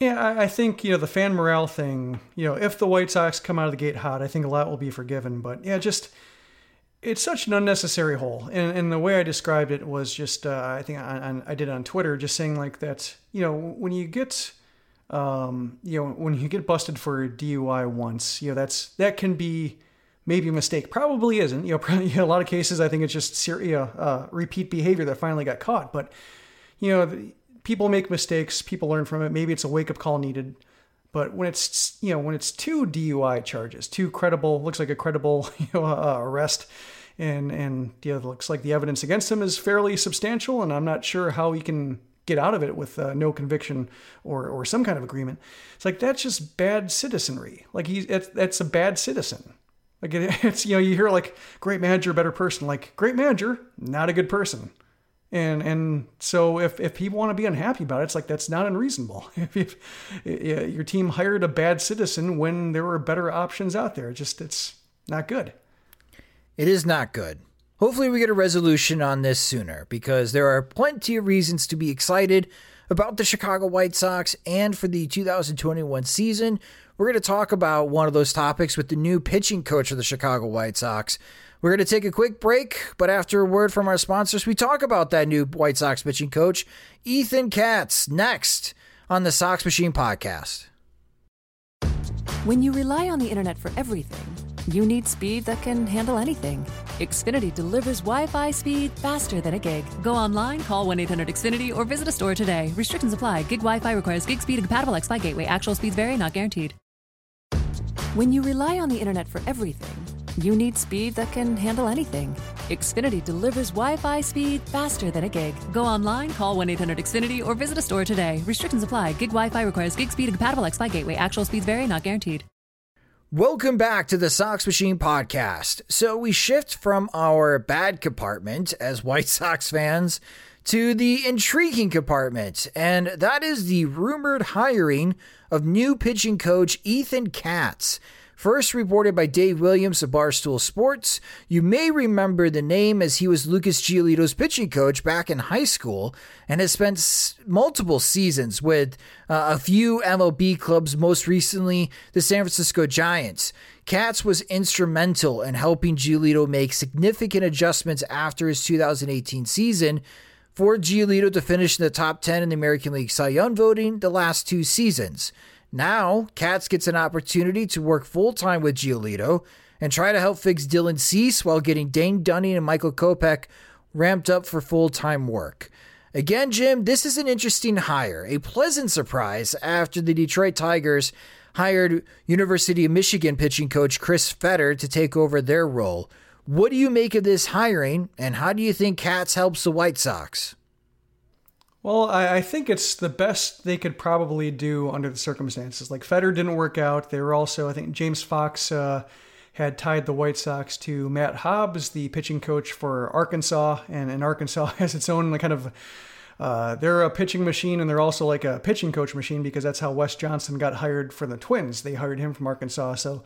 Yeah, I think you know the fan morale thing. You know, if the White Sox come out of the gate hot, I think a lot will be forgiven. But yeah, just it's such an unnecessary hole. And, and the way I described it was just uh, I think on, I did on Twitter, just saying like that. You know, when you get um, you know when you get busted for DUI once, you know that's that can be maybe a mistake. Probably isn't. You know, a lot of cases I think it's just you know, uh, repeat behavior that finally got caught. But you know people make mistakes, people learn from it. Maybe it's a wake up call needed. But when it's you know when it's two DUI charges, two credible looks like a credible you know uh, arrest, and and you know, looks like the evidence against him is fairly substantial, and I'm not sure how he can get out of it with uh, no conviction or or some kind of agreement. It's like that's just bad citizenry. Like he's that's a bad citizen. Like it, it's you know you hear like great manager, better person. Like great manager, not a good person. And and so if, if people want to be unhappy about it, it's like that's not unreasonable. If, if, if your team hired a bad citizen when there were better options out there, just it's not good. It is not good. Hopefully, we get a resolution on this sooner because there are plenty of reasons to be excited about the Chicago White Sox and for the 2021 season. We're going to talk about one of those topics with the new pitching coach of the Chicago White Sox. We're going to take a quick break, but after a word from our sponsors, we talk about that new White Sox pitching coach, Ethan Katz, next on the Sox Machine podcast. When you rely on the internet for everything, you need speed that can handle anything. Xfinity delivers Wi Fi speed faster than a gig. Go online, call 1 800 Xfinity, or visit a store today. Restrictions apply. Gig Wi Fi requires gig speed and compatible X Fi gateway. Actual speeds vary, not guaranteed. When you rely on the internet for everything, you need speed that can handle anything. Xfinity delivers Wi Fi speed faster than a gig. Go online, call 1 800 Xfinity, or visit a store today. Restrictions apply. Gig Wi Fi requires gig speed and compatible X Fi gateway. Actual speeds vary, not guaranteed. Welcome back to the Sox Machine podcast. So we shift from our bad compartment as White Sox fans to the intriguing compartment, and that is the rumored hiring of new pitching coach Ethan Katz. First reported by Dave Williams of Barstool Sports, you may remember the name as he was Lucas Giolito's pitching coach back in high school and has spent multiple seasons with uh, a few MLB clubs, most recently the San Francisco Giants. Katz was instrumental in helping Giolito make significant adjustments after his 2018 season for Giolito to finish in the top 10 in the American League Cy Young voting the last two seasons. Now, Katz gets an opportunity to work full time with Giolito and try to help fix Dylan Cease while getting Dane Dunning and Michael Kopech ramped up for full time work. Again, Jim, this is an interesting hire, a pleasant surprise after the Detroit Tigers hired University of Michigan pitching coach Chris Fetter to take over their role. What do you make of this hiring, and how do you think Katz helps the White Sox? Well, I, think it's the best they could probably do under the circumstances. Like Fetter didn't work out. They were also, I think, James Fox uh, had tied the White Sox to Matt Hobbs, the pitching coach for Arkansas, and, and Arkansas has its own kind of. Uh, they're a pitching machine, and they're also like a pitching coach machine because that's how Wes Johnson got hired for the Twins. They hired him from Arkansas, so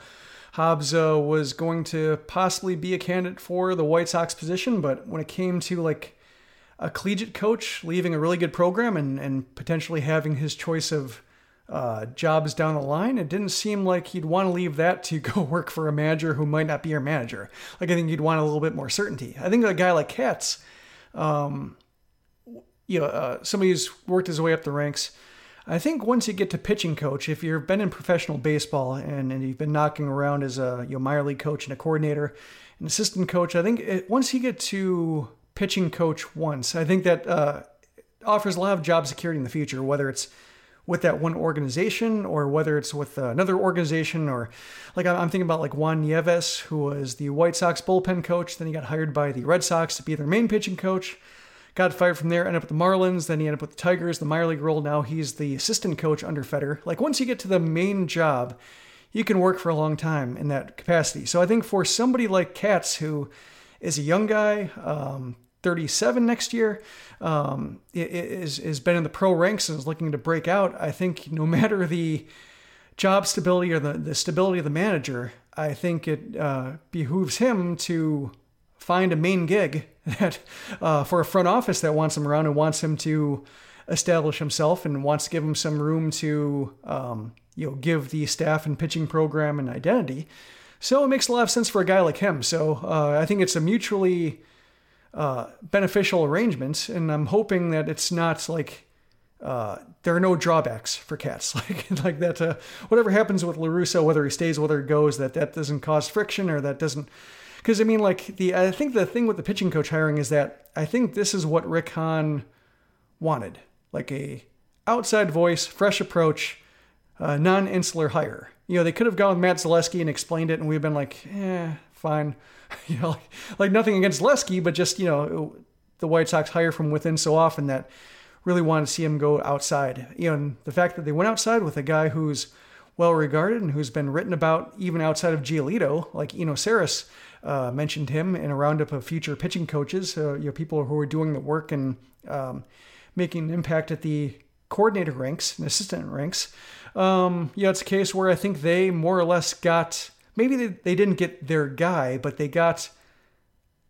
Hobbs uh, was going to possibly be a candidate for the White Sox position, but when it came to like a collegiate coach leaving a really good program and, and potentially having his choice of uh, jobs down the line, it didn't seem like he'd want to leave that to go work for a manager who might not be your manager. Like I think you'd want a little bit more certainty. I think a guy like Katz, um, you know, uh, somebody who's worked his way up the ranks. I think once you get to pitching coach, if you've been in professional baseball and, and you've been knocking around as a you know, minor league coach and a coordinator, an assistant coach, I think it, once you get to pitching coach once, I think that uh, offers a lot of job security in the future, whether it's with that one organization or whether it's with another organization or like I'm thinking about like Juan Nieves, who was the White Sox bullpen coach. Then he got hired by the Red Sox to be their main pitching coach. Got fired from there, ended up with the Marlins. Then he ended up with the Tigers, the minor league role. Now he's the assistant coach under Fetter. Like once you get to the main job, you can work for a long time in that capacity. So I think for somebody like Katz, who is a young guy, um, 37 next year, um, is has been in the pro ranks and is looking to break out. I think no matter the job stability or the, the stability of the manager, I think it uh, behooves him to find a main gig that uh, for a front office that wants him around and wants him to establish himself and wants to give him some room to um, you know give the staff and pitching program an identity. So it makes a lot of sense for a guy like him. So uh, I think it's a mutually uh, beneficial arrangements, and I'm hoping that it's not like uh, there are no drawbacks for Katz like like that. Uh, whatever happens with La Russa, whether he stays, whether he goes, that that doesn't cause friction or that doesn't. Because I mean, like the I think the thing with the pitching coach hiring is that I think this is what Rick Hahn wanted, like a outside voice, fresh approach, uh, non-insular hire. You know, they could have gone with Matt Zaleski and explained it, and we've been like, eh, fine. you know, like, like nothing against Lesky, but just you know, the White Sox hire from within so often that really wanted to see him go outside. You know, and the fact that they went outside with a guy who's well regarded and who's been written about even outside of Giolito, like Eno Sarris uh, mentioned him in a roundup of future pitching coaches, uh, you know, people who are doing the work and um, making an impact at the coordinator ranks and assistant ranks. Um, yeah, it's a case where I think they more or less got maybe they, they didn't get their guy, but they got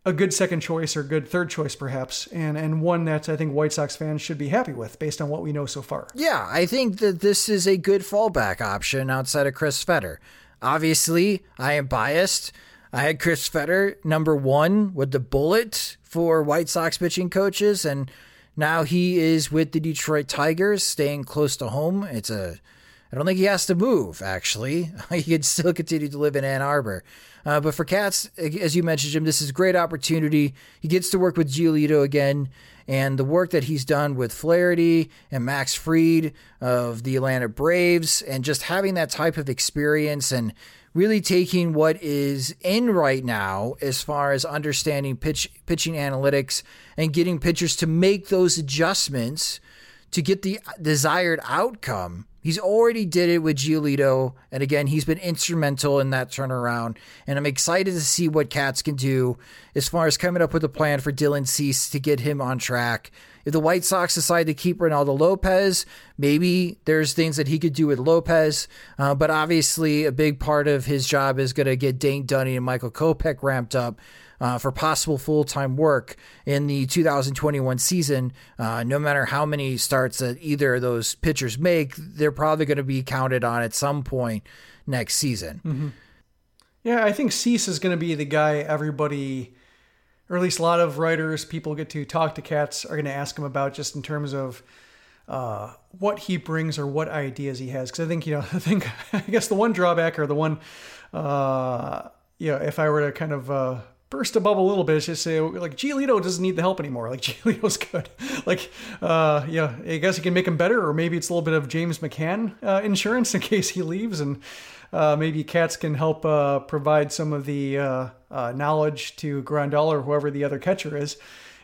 a good second choice or good third choice perhaps and and one that I think White Sox fans should be happy with based on what we know so far. Yeah, I think that this is a good fallback option outside of Chris Fetter. Obviously, I am biased. I had Chris Fetter number 1 with the bullet for White Sox pitching coaches and now he is with the Detroit Tigers staying close to home. It's a I don't think he has to move, actually. he could still continue to live in Ann Arbor. Uh, but for Katz, as you mentioned, Jim, this is a great opportunity. He gets to work with Giolito again, and the work that he's done with Flaherty and Max Fried of the Atlanta Braves, and just having that type of experience and really taking what is in right now as far as understanding pitch pitching analytics and getting pitchers to make those adjustments to get the desired outcome He's already did it with Giolito, and again, he's been instrumental in that turnaround. And I'm excited to see what Katz can do as far as coming up with a plan for Dylan Cease to get him on track. If the White Sox decide to keep Reynaldo Lopez, maybe there's things that he could do with Lopez. Uh, but obviously, a big part of his job is going to get Dane Dunning and Michael Kopech ramped up uh, for possible full time work in the 2021 season. Uh, no matter how many starts that either of those pitchers make, they're probably going to be counted on at some point next season. Mm-hmm. Yeah, I think Cease is going to be the guy everybody, or at least a lot of writers, people get to talk to Katz, are going to ask him about just in terms of uh, what he brings or what ideas he has. Because I think you know, I think I guess the one drawback or the one, uh, you know, if I were to kind of uh, burst a bubble a little bit. Just say like Giolito doesn't need the help anymore. Like Giolito's good. like uh, yeah, I guess he can make him better, or maybe it's a little bit of James McCann uh, insurance in case he leaves, and uh, maybe Katz can help uh, provide some of the uh, uh, knowledge to Grandal or whoever the other catcher is.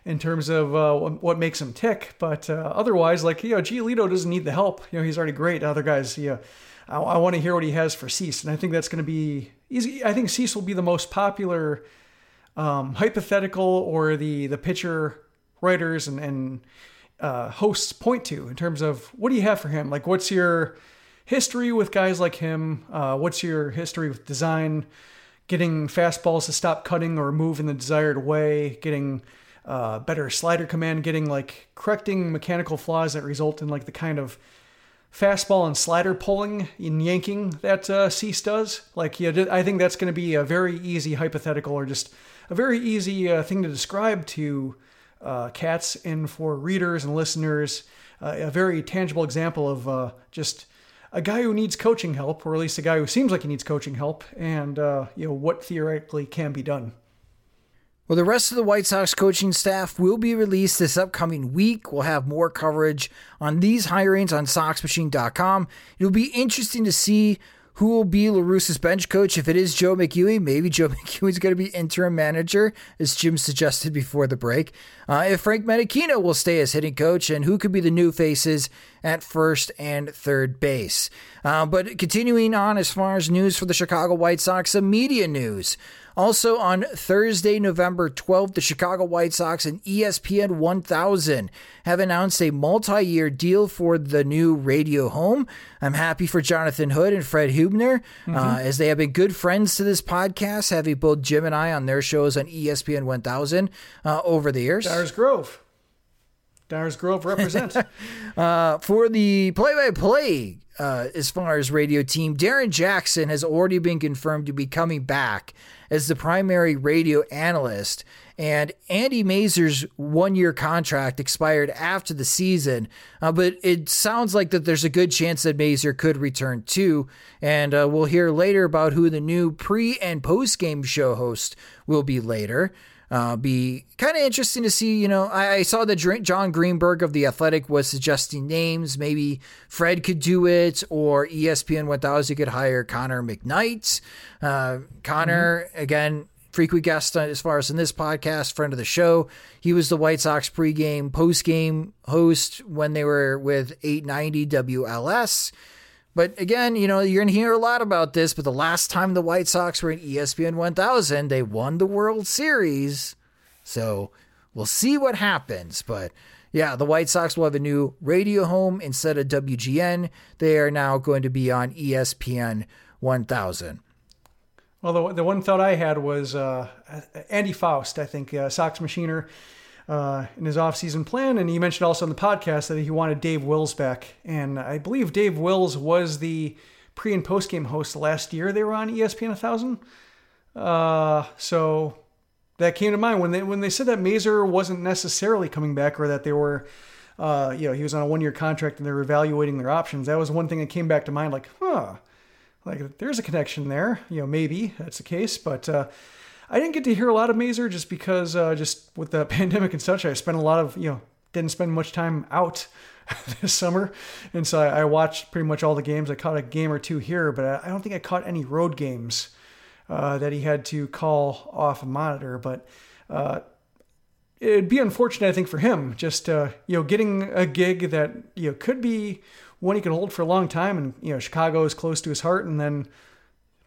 In terms of what makes him tick, but otherwise, like you know, Giolito doesn't need the help. You know, he's already great. Other guys, yeah, I, I want to hear what he has for Cease, and I think that's going to be easy. I think Cease will be the most popular um, hypothetical or the the pitcher writers and, and uh, hosts point to in terms of what do you have for him? Like, what's your history with guys like him? Uh, what's your history with design? Getting fastballs to stop cutting or move in the desired way, getting uh, better slider command, getting like correcting mechanical flaws that result in like the kind of fastball and slider pulling and yanking that uh, Cease does. Like, yeah, I think that's going to be a very easy hypothetical or just a very easy uh, thing to describe to uh, Katz and for readers and listeners. Uh, a very tangible example of uh, just a guy who needs coaching help, or at least a guy who seems like he needs coaching help, and uh, you know what theoretically can be done. Well, the rest of the White Sox coaching staff will be released this upcoming week. We'll have more coverage on these hirings on SoxMachine.com. It'll be interesting to see who will be La Russa's bench coach? If it is Joe McEwing, maybe Joe McEwing's going to be interim manager, as Jim suggested before the break. Uh, if Frank Menechino will stay as hitting coach, and who could be the new faces at first and third base. Uh, but continuing on as far as news for the Chicago White Sox, some media news. Also on Thursday, November 12th, the Chicago White Sox and ESPN 1000 have announced a multi year deal for the new radio home. I'm happy for Jonathan Hood and Fred Huebner, uh, mm-hmm. uh, as they have been good friends to this podcast, having both Jim and I on their shows on ESPN 1000 uh, over the years. Dyers Grove. Dyers Grove represents. uh, for the play by play, as far as radio team, Darren Jackson has already been confirmed to be coming back as the primary radio analyst. And Andy Masur's one year contract expired after the season, uh, but it sounds like that there's a good chance that Masur could return too. And uh, we'll hear later about who the new pre and post game show host will be later. Uh, be kind of interesting to see. You know, I, I, saw that John Greenberg of The Athletic was suggesting names. Maybe Fred could do it, or ESPN 1000 could hire Connor McKnight. Uh, Connor, mm-hmm. again, frequent guest as far as in this podcast, friend of the show. He was the White Sox pregame, postgame host when they were with 890 WLS. But again, you know, you're going to hear a lot about this, but the last time the White Sox were in ESPN 1000, they won the World Series. So we'll see what happens. But yeah, the White Sox will have a new radio home instead of WGN. They are now going to be on ESPN 1000. Well, the, the one thought I had was uh, Andy Faust, I think, uh, Sox Machiner uh, in his offseason plan. And he mentioned also on the podcast that he wanted Dave Wills back. And I believe Dave Wills was the pre and post game host last year. They were on ESPN 1000. Uh, so that came to mind when they when they said that Masur wasn't necessarily coming back or that they were, uh, you know, he was on a one year contract and they were evaluating their options. That was one thing that came back to mind. Like, huh, like there's a connection there. You know, maybe that's the case, but. Uh, I didn't get to hear a lot of Masur just because, uh, just with the pandemic and such, I spent a lot of, you know, didn't spend much time out this summer. And so I, I, watched pretty much all the games. I caught a game or two here, but I, I don't think I caught any road games uh, that he had to call off a monitor. But uh, it'd be unfortunate, I think, for him, just, uh, you know, getting a gig that, you know, could be one he could hold for a long time. And, you know, Chicago is close to his heart. And then,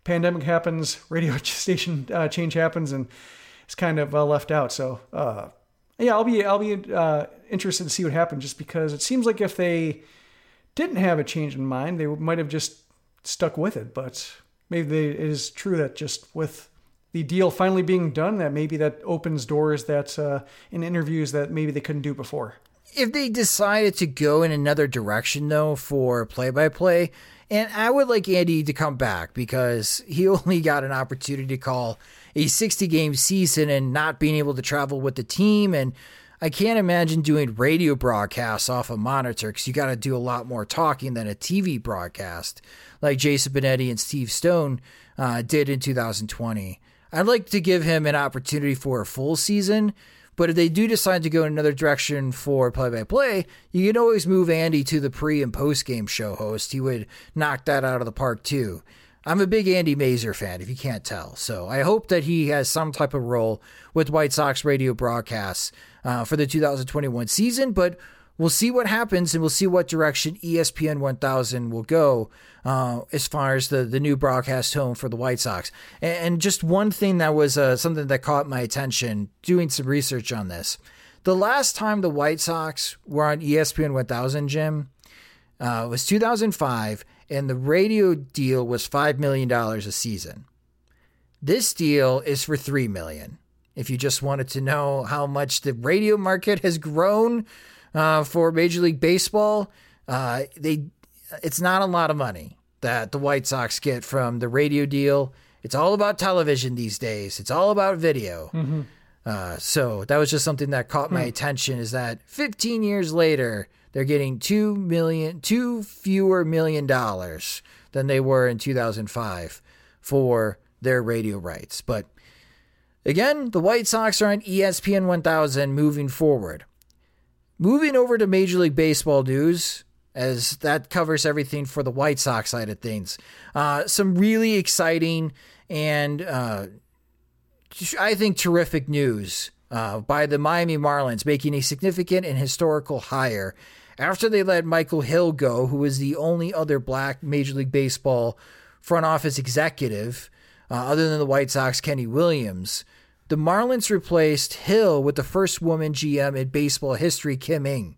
pandemic happens, radio station uh, change happens, and it's kind of uh, left out. So uh, yeah, I'll be I'll be uh, interested to see what happens, just because it seems like if they didn't have a change in mind, they might have just stuck with it. But maybe they, it is true that just with the deal finally being done, that maybe that opens doors that uh, in interviews that maybe they couldn't do before. If they decided to go in another direction, though, for play by play, and I would like Andy to come back because he only got an opportunity to call a 60 game season and not being able to travel with the team. And I can't imagine doing radio broadcasts off a monitor because you got to do a lot more talking than a TV broadcast like Jason Benetti and Steve Stone uh, did in 2020. I'd like to give him an opportunity for a full season but if they do decide to go in another direction for play by play, you can always move Andy to the pre and post game show host. He would knock that out of the park too. I'm a big Andy Masur fan, if you can't tell. So I hope that he has some type of role with White Sox radio broadcasts uh, for the 2021 season. But we'll see what happens and we'll see what direction ESPN 1000 will go uh, as far as the, the new broadcast home for the White Sox. And, and just one thing that was uh, something that caught my attention doing some research on this. The last time the White Sox were on ESPN 1000, Jim, uh, was 2005, and the radio deal was $5 million a season. This deal is for 3 million. If you just wanted to know how much the radio market has grown uh, for Major League Baseball. Uh, they it's not a lot of money that the White Sox get from the radio deal. It's all about television these days. It's all about video. Mm-hmm. Uh, so that was just something that caught my attention. Is that 15 years later, they're getting two million, two fewer million dollars than they were in 2005 for their radio rights. But again, the White Sox are on ESPN 1000 moving forward. Moving over to Major League Baseball news, as that covers everything for the White Sox side of things. Uh, some really exciting and uh, I think terrific news uh, by the Miami Marlins making a significant and historical hire after they let Michael Hill go, who was the only other black Major League Baseball front office executive, uh, other than the White Sox, Kenny Williams. The Marlins replaced Hill with the first woman GM in baseball history, Kim Ng.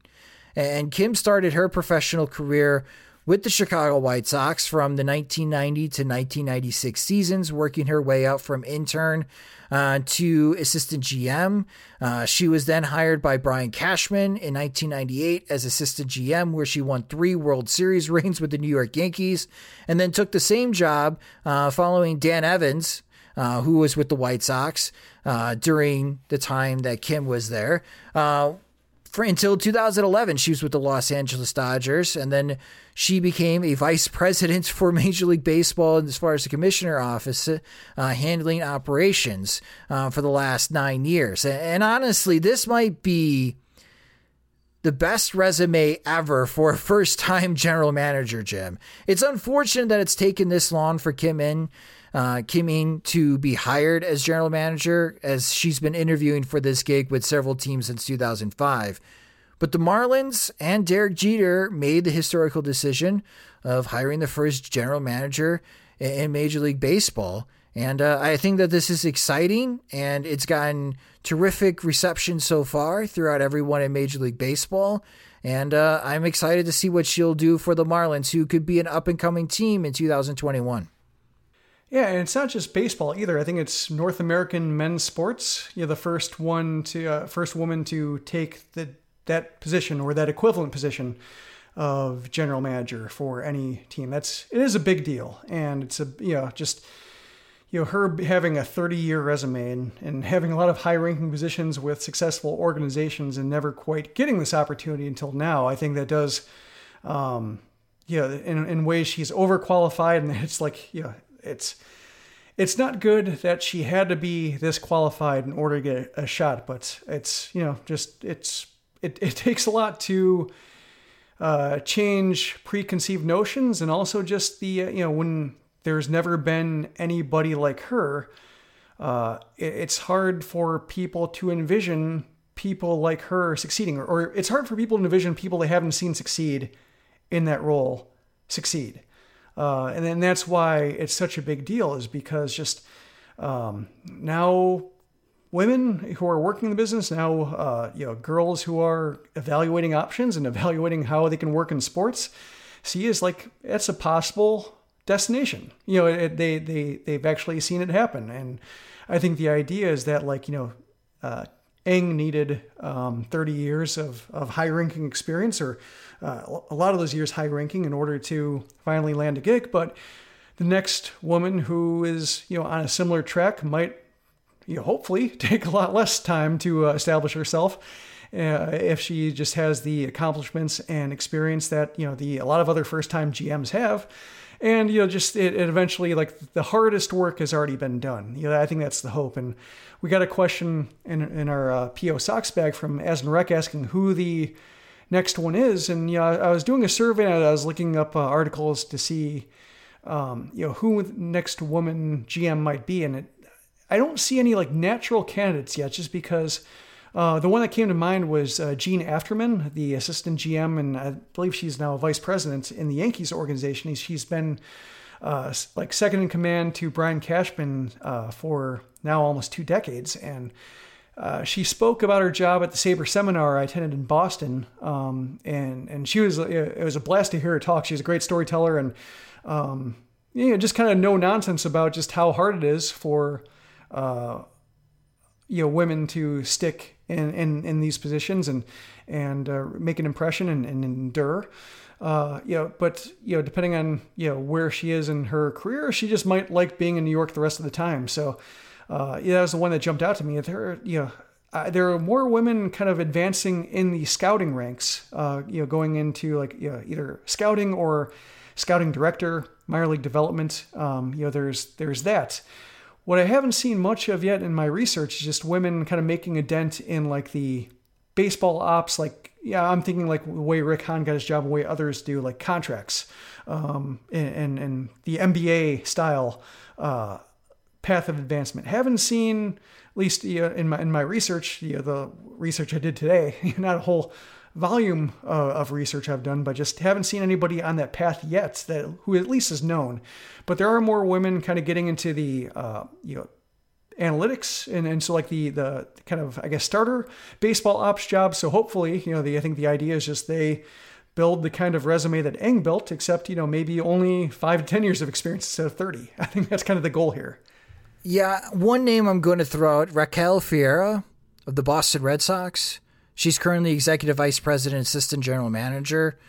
And Kim started her professional career with the Chicago White Sox from the 1990 to 1996 seasons, working her way up from intern uh, to assistant GM. Uh, she was then hired by Brian Cashman in 1998 as assistant GM, where she won three World Series rings with the New York Yankees, and then took the same job uh, following Dan Evans. Uh, who was with the White Sox uh, during the time that Kim was there? For until 2011 she was with the Los Angeles Dodgers and then she became a vice president for Major League Baseball as far as the commissioner office uh, handling operations uh, for the last 9 years. And, and honestly this might be the best resume ever for a first time general manager Jim. It's unfortunate that it's taken this long for Kim Ng uh, Kim Ng to be hired as general manager, as she's been interviewing for this gig with several teams since 2005. But the Marlins and Derek Jeter made the historical decision of hiring the first general manager in Major League Baseball. And uh, I think that this is exciting and it's gotten terrific reception so far throughout everyone in Major League Baseball. And uh, I'm excited to see what she'll do for the Marlins, who could be an up and coming team in 2021. Yeah, and it's not just baseball either. I think it's North American men's sports. You're the first one to, uh, first woman to take the that position or that equivalent position of general manager for any team. That's it is a big deal, and it's a you know just you know her having a 30 year resume and, and having a lot of high ranking positions with successful organizations and never quite getting this opportunity until now. I think that does. Um, yeah, in, in ways she's overqualified, and it's like, yeah, it's it's not good that she had to be this qualified in order to get a shot, but it's you know just it's it, it takes a lot to uh, change preconceived notions and also just the uh, you know when there's never been anybody like her, uh, it, it's hard for people to envision people like her succeeding, or, or it's hard for people to envision people they haven't seen succeed in that role succeed. Uh, and then that's why it's such a big deal is because just um, now women who are working in the business now uh, you know girls who are evaluating options and evaluating how they can work in sports see is like it's a possible destination. You know it, they they they've actually seen it happen. And i think the idea is that like you know uh, Ng needed um, 30 years of, of high ranking experience, or uh, a lot of those years high ranking, in order to finally land a gig. But the next woman who is you know on a similar track might you know, hopefully take a lot less time to uh, establish herself. Uh, if she just has the accomplishments and experience that you know the a lot of other first time GMs have, and you know just it, it, eventually like the hardest work has already been done. You know i think that's the hope. And we got a question in, in our uh, po socks bag from asden rec asking who the next one is. And you know i was doing a survey and i was looking up uh, articles to see um, you know who the next woman gm might be. And it, i don't see any like natural candidates yet just because uh, the one that came to mind was uh, Jean Afterman, the assistant GM, and I believe she's now vice president in the Yankees organization. She's been uh, like second in command to Brian Cashman uh, for now almost two decades, and uh, she spoke about her job at the Saberseminar I attended in Boston, um, and and she was it was a blast to hear her talk. She's a great storyteller, and um, you know, just kind of no nonsense about just how hard it is for uh, you know women to stick in in, in these positions and and uh, make an impression and, and endure. Uh, you know, but you know, depending on you know where she is in her career, she just might like being in New York the rest of the time. So, uh, yeah, that was the one that jumped out to me. There, you know, uh, there are more women kind of advancing in the scouting ranks. Uh, you know, going into like you know, either scouting or scouting director, minor league development. Um, you know, there's there's that. What I haven't seen much of yet in my research is just women kind of making a dent in like the baseball ops. Like, yeah, I'm thinking like the way Rick Hahn got his job, the way others do, like contracts, um, and, and, the MBA style uh, path of advancement. Haven't seen, at least you know, in my in my research, you know, the research I did today, not a whole volume uh, of research I've done, but just haven't seen anybody on that path yet that who at least is known. But there are more women kind of getting into the uh, you know analytics and, and so like the the kind of I guess starter baseball ops job. So hopefully you know the I think the idea is just they build the kind of resume that Ng built, except you know maybe only five to ten years of experience instead of thirty. I think that's kind of the goal here. Yeah, one name I'm going to throw out Raquel Ferreira of the Boston Red Sox. She's currently executive vice president, assistant general manager.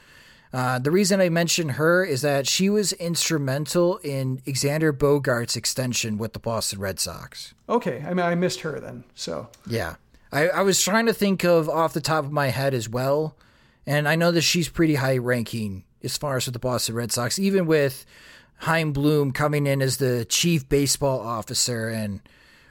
Uh, the reason I mention her is that she was instrumental in Xander Bogaerts' extension with the Boston Red Sox. Okay, I mean I missed her then. So yeah, I, I was trying to think of off the top of my head as well, and I know that she's pretty high ranking as far as with the Boston Red Sox, even with Chaim Bloom coming in as the chief baseball officer and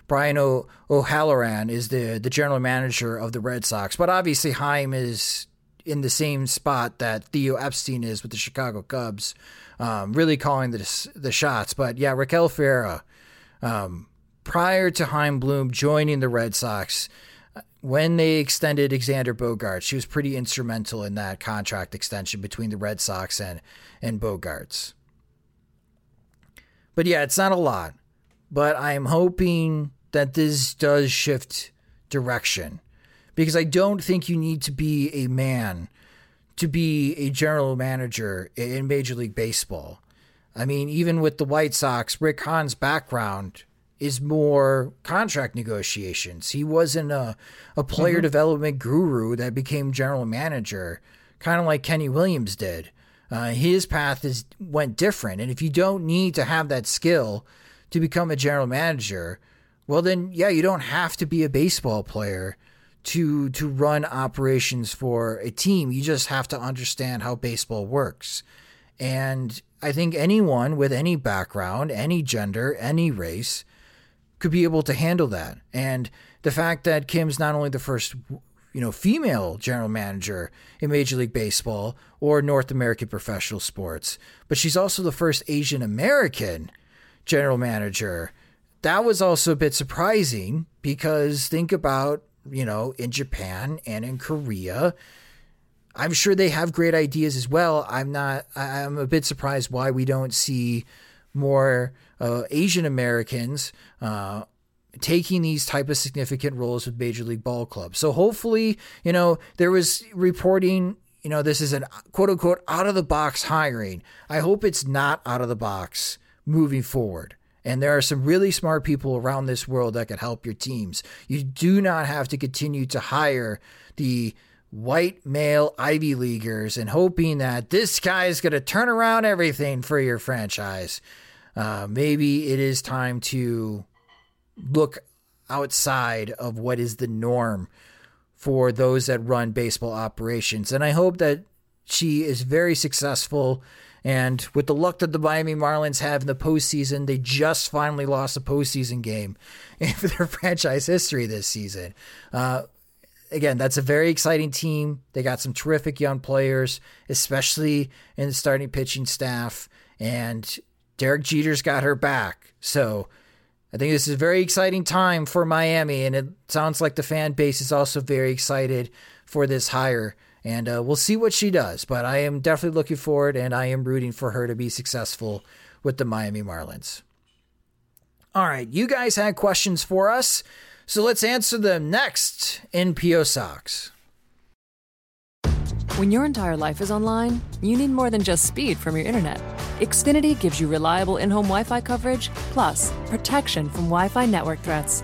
Brian o- O'Halloran is the the general manager of the Red Sox. But obviously, Chaim is in the same spot that Theo Epstein is with the Chicago Cubs, um, really calling the the shots. But yeah, Raquel Ferreira, um, prior to Chaim Bloom joining the Red Sox, when they extended Xander Bogaerts, she was pretty instrumental in that contract extension between the Red Sox and and Bogaerts. But yeah, it's not a lot. But I'm hoping that this does shift direction because I don't think you need to be a man to be a general manager in Major League Baseball. I mean, even with the White Sox, Rick Hahn's background is more contract negotiations. He wasn't a, a player mm-hmm. development guru that became general manager, kind of like Kenny Williams did. Uh, his path is went different, and if you don't need to have that skill to become a general manager, well then yeah, you don't have to be a baseball player to to run operations for a team. You just have to understand how baseball works. And I think anyone with any background, any gender, any race could be able to handle that. And the fact that Kim's not only the first you know, female general manager in Major League Baseball or North American professional sports, but she's also the first Asian American general manager that was also a bit surprising because think about, you know, in Japan and in Korea, I'm sure they have great ideas as well. I'm not, I'm a bit surprised why we don't see more uh, Asian Americans uh, taking these type of significant roles with Major League Ball clubs. So hopefully, you know, there was reporting, you know, this is an quote unquote out of the box hiring. I hope it's not out of the box moving forward. And there are some really smart people around this world that could help your teams. You do not have to continue to hire the white male Ivy Leaguers and hoping that this guy is going to turn around everything for your franchise. Uh, maybe it is time to look outside of what is the norm for those that run baseball operations. And I hope that she is very successful and with the luck that the Miami Marlins have in the postseason, they just finally lost a postseason game in their franchise history this season. Uh, again, that's a very exciting team. They got some terrific young players, especially in the starting pitching staff. And Derek Jeter's got her back. So I think this is a very exciting time for Miami. And it sounds like the fan base is also very excited for this hire and uh, we'll see what she does. But I am definitely looking forward, and I am rooting for her to be successful with the Miami Marlins. All right, you guys had questions for us, so let's answer them next in PO Sox. When your entire life is online, you need more than just speed from your internet. Xfinity gives you reliable in home Wi Fi coverage, plus protection from Wi Fi network threats.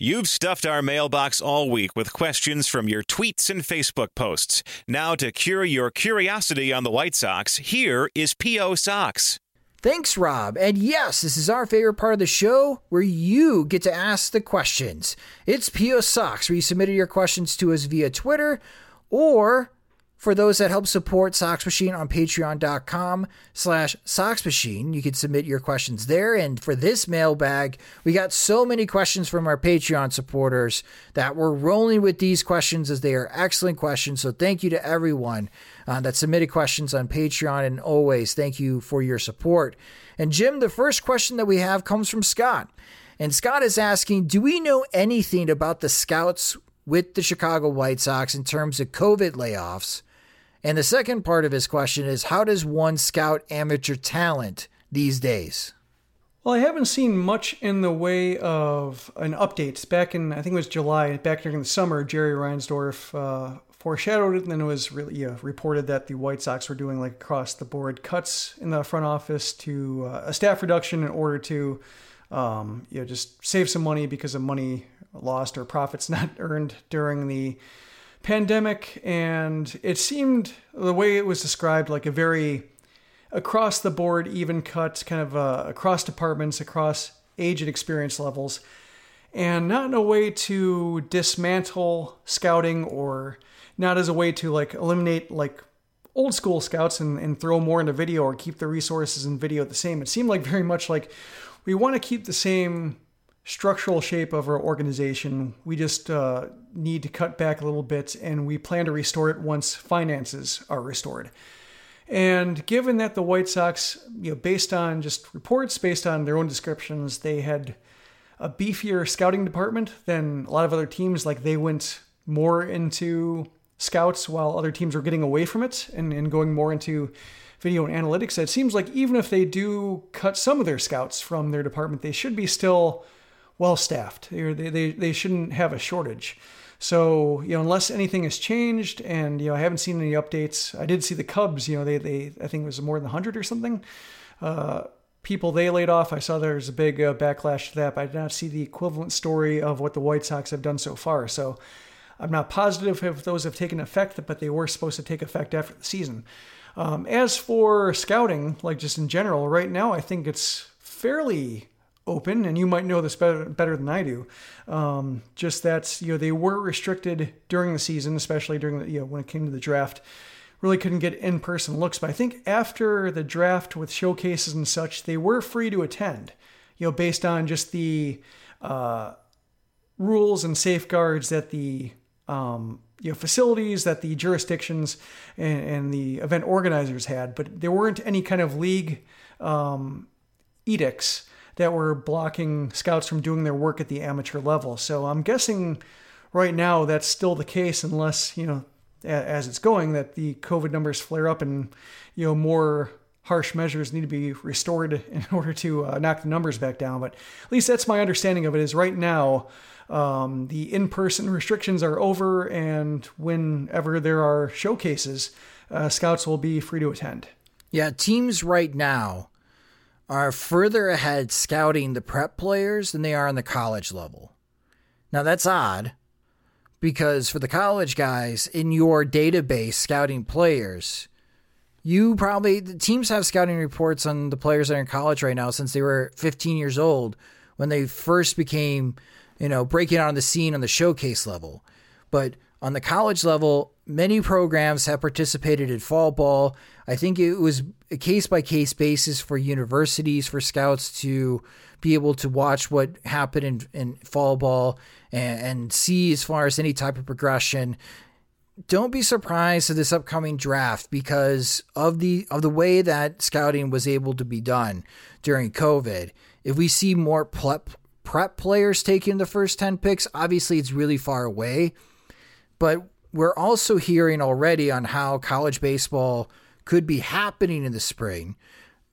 You've stuffed our mailbox all week with questions from your tweets and Facebook posts. Now, to cure your curiosity on the White Sox, here is P.O. Sox. Thanks, Rob. And yes, this is our favorite part of the show where you get to ask the questions. It's P.O. Sox, where you submitted your questions to us via Twitter or for those that help support Sox Machine on patreon.com slash Sox Machine, you can submit your questions there. And for this mailbag, we got so many questions from our Patreon supporters that we're rolling with these questions as they are excellent questions. So thank you to everyone uh, that submitted questions on Patreon. And always thank you for your support. And Jim, the first question that we have comes from Scott. And Scott is asking Do we know anything about the scouts with the Chicago White Sox in terms of COVID layoffs? And the second part of his question is how does one scout amateur talent these days? Well, I haven't seen much in the way of an update. Back in, I think it was July, back during the summer, Jerry Reinsdorf uh, foreshadowed it, and then it was really reported that the White Sox were doing like across the board cuts in the front office to uh, a staff reduction in order to, um, you know, just save some money because of money lost or profits not earned during the pandemic, and it seemed the way it was described like a very across the board, even cut, kind of uh, across departments, across age and experience levels, and not in a way to dismantle scouting or not as a way to like eliminate like old school scouts and, and throw more into video or keep the resources in video the same. It seemed like very much like we want to keep the same structural shape of our organization. We just uh, need to cut back a little bit, and we plan to restore it once finances are restored. And given that the White Sox, you know, based on just reports, based on their own descriptions, they had a beefier scouting department than a lot of other teams. Like they went more into scouts while other teams were getting away from it and, and going more into video and analytics. It seems like even if they do cut some of their scouts from their department, they should be still well staffed. They, they, they shouldn't have a shortage. So, you know, unless anything has changed and, you know, I haven't seen any updates. I did see the Cubs, you know, they, they I think it was more than 100 or something. Uh, people they laid off. I saw there's a big uh, backlash to that, but I did not see the equivalent story of what the White Sox have done so far. So I'm not positive if those have taken effect, but they were supposed to take effect after the season. Um, as for scouting, like just in general, right now, I think it's fairly open, and you might know this better, better than I do. Um, just that you know they were restricted during the season, especially during the you know when it came to the draft. Really couldn't get in person looks, but I think after the draft with showcases and such, they were free to attend. You know, based on just the uh, rules and safeguards that the um, you know facilities that the jurisdictions and, and, the event organizers had, but there weren't any kind of league um, edicts that were blocking scouts from doing their work at the amateur level. So I'm guessing right now that's still the case, unless you know, as it's going, that the COVID numbers flare up and you know more harsh measures need to be restored in order to uh, knock the numbers back down. But at least that's my understanding of it. Is right now. Um, the in-person restrictions are over, and whenever there are showcases, uh, scouts will be free to attend. Yeah, teams right now are further ahead scouting the prep players than they are on the college level. Now that's odd because for the college guys in your database scouting players, you probably the teams have scouting reports on the players that are in college right now since they were 15 years old when they first became, you know, breaking out on the scene on the showcase level. But on the college level, many programs have participated in fall ball. I think it was a case by case basis for universities, for scouts to be able to watch what happened in, in fall ball and, and see as far as any type of progression. Don't be surprised at this upcoming draft because of the of the way that scouting was able to be done during COVID. If we see more prep prep players taking the first 10 picks, obviously it's really far away but we're also hearing already on how college baseball could be happening in the spring.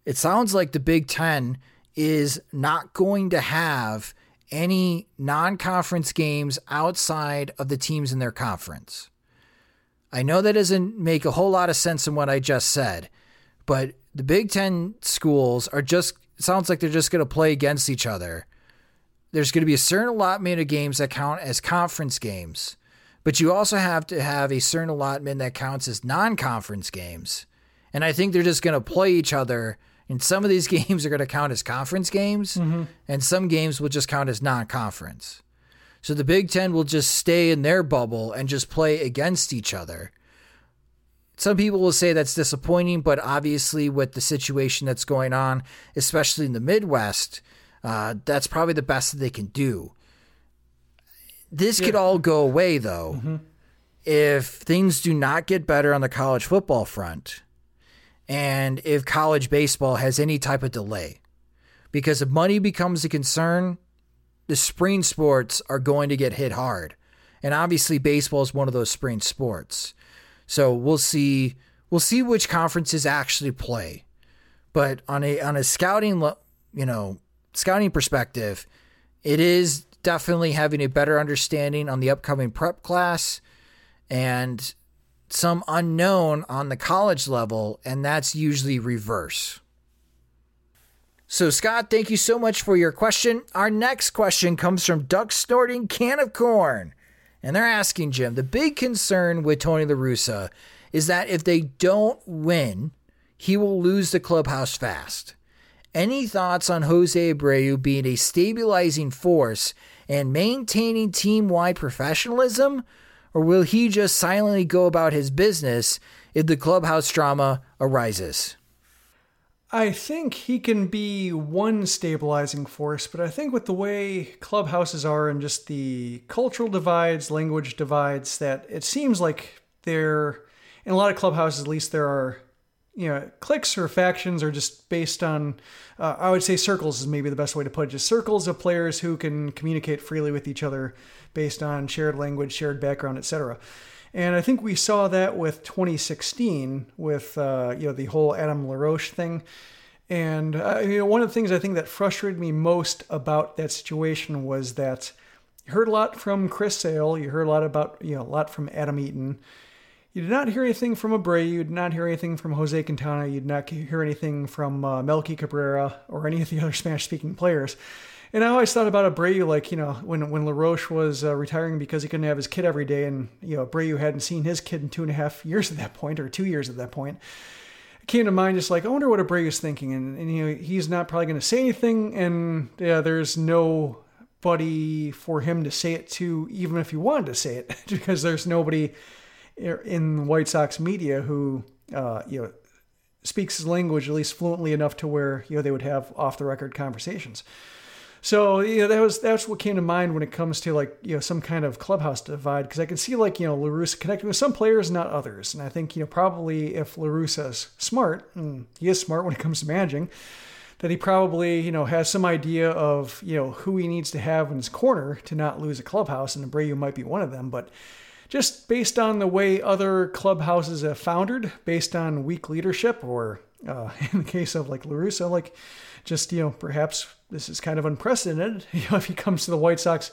it sounds like the Big Ten is not going to have any non conference games outside of the teams in their conference. I know that doesn't make a whole lot of sense in what I just said, but the Big Ten schools are just, sounds like they're just going to play against each other. There's going to be a certain allotment of games that count as conference games, but you also have to have a certain allotment that counts as non conference games. And I think they're just going to play each other and some of these games are going to count as conference games, mm-hmm. and some games will just count as non conference. So the Big Ten will just stay in their bubble and just play against each other. Some people will say that's disappointing, but obviously, with the situation that's going on, especially in the Midwest, uh, that's probably the best that they can do. This yeah. could all go away, though, mm-hmm. if things do not get better on the college football front and if college baseball has any type of delay. Because if money becomes a concern, the spring sports are going to get hit hard. And obviously baseball is one of those spring sports. So we'll see we'll see which conferences actually play. But on a on a scouting you know, scouting perspective, it is definitely having a better understanding on the upcoming prep class and some unknown on the college level, and that's usually reverse. So, Scott, thank you so much for your question. Our next question comes from Duck Snorting Can of Corn. And they're asking Jim the big concern with Tony La Russa is that if they don't win, he will lose the clubhouse fast. Any thoughts on Jose Abreu being a stabilizing force and maintaining team wide professionalism? Or will he just silently go about his business if the clubhouse drama arises? I think he can be one stabilizing force, but I think with the way clubhouses are and just the cultural divides, language divides, that it seems like there, in a lot of clubhouses at least, there are you know, cliques or factions are just based on, uh, I would say circles is maybe the best way to put it, just circles of players who can communicate freely with each other based on shared language, shared background, etc. And I think we saw that with 2016 with, uh, you know, the whole Adam LaRoche thing. And, uh, you know, one of the things I think that frustrated me most about that situation was that you heard a lot from Chris Sale, you heard a lot about, you know, a lot from Adam Eaton, you did not hear anything from Abreu. You did not hear anything from Jose Quintana. You did not hear anything from uh, Melky Cabrera or any of the other Spanish-speaking players. And I always thought about Abreu, like you know, when when LaRoche was uh, retiring because he couldn't have his kid every day, and you know, Abreu hadn't seen his kid in two and a half years at that point, or two years at that point. It came to mind just like I wonder what Abreu's thinking, and, and you know, he's not probably going to say anything, and yeah, there's nobody for him to say it to, even if he wanted to say it, because there's nobody in White Sox media who uh, you know speaks his language at least fluently enough to where you know they would have off the record conversations. So you know that was that's what came to mind when it comes to like you know some kind of clubhouse divide because I can see like you know La Russa connecting with some players, not others, and I think you know probably if La Russa's smart, and he is smart when it comes to managing, that he probably you know has some idea of you know who he needs to have in his corner to not lose a clubhouse, and Abreu might be one of them, but just based on the way other clubhouses have foundered, based on weak leadership, or uh, in the case of like La Russa, like just, you know, perhaps this is kind of unprecedented. You know, if he comes to the White Sox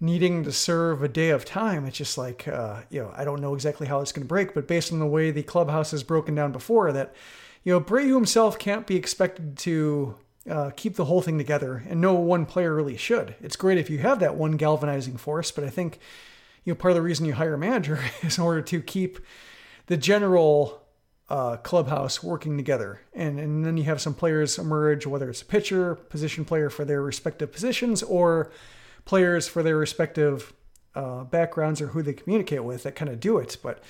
needing to serve a day of time, it's just like, uh, you know, I don't know exactly how it's going to break, but based on the way the clubhouse has broken down before, that, you know, Abreu himself can't be expected to uh, keep the whole thing together, and no one player really should. It's great if you have that one galvanizing force, but I think you know part of the reason you hire a manager is in order to keep the general uh, clubhouse working together. And, and then you have some players emerge, whether it's a pitcher, position player for their respective positions, or players for their respective uh, backgrounds or who they communicate with that kind of do it. But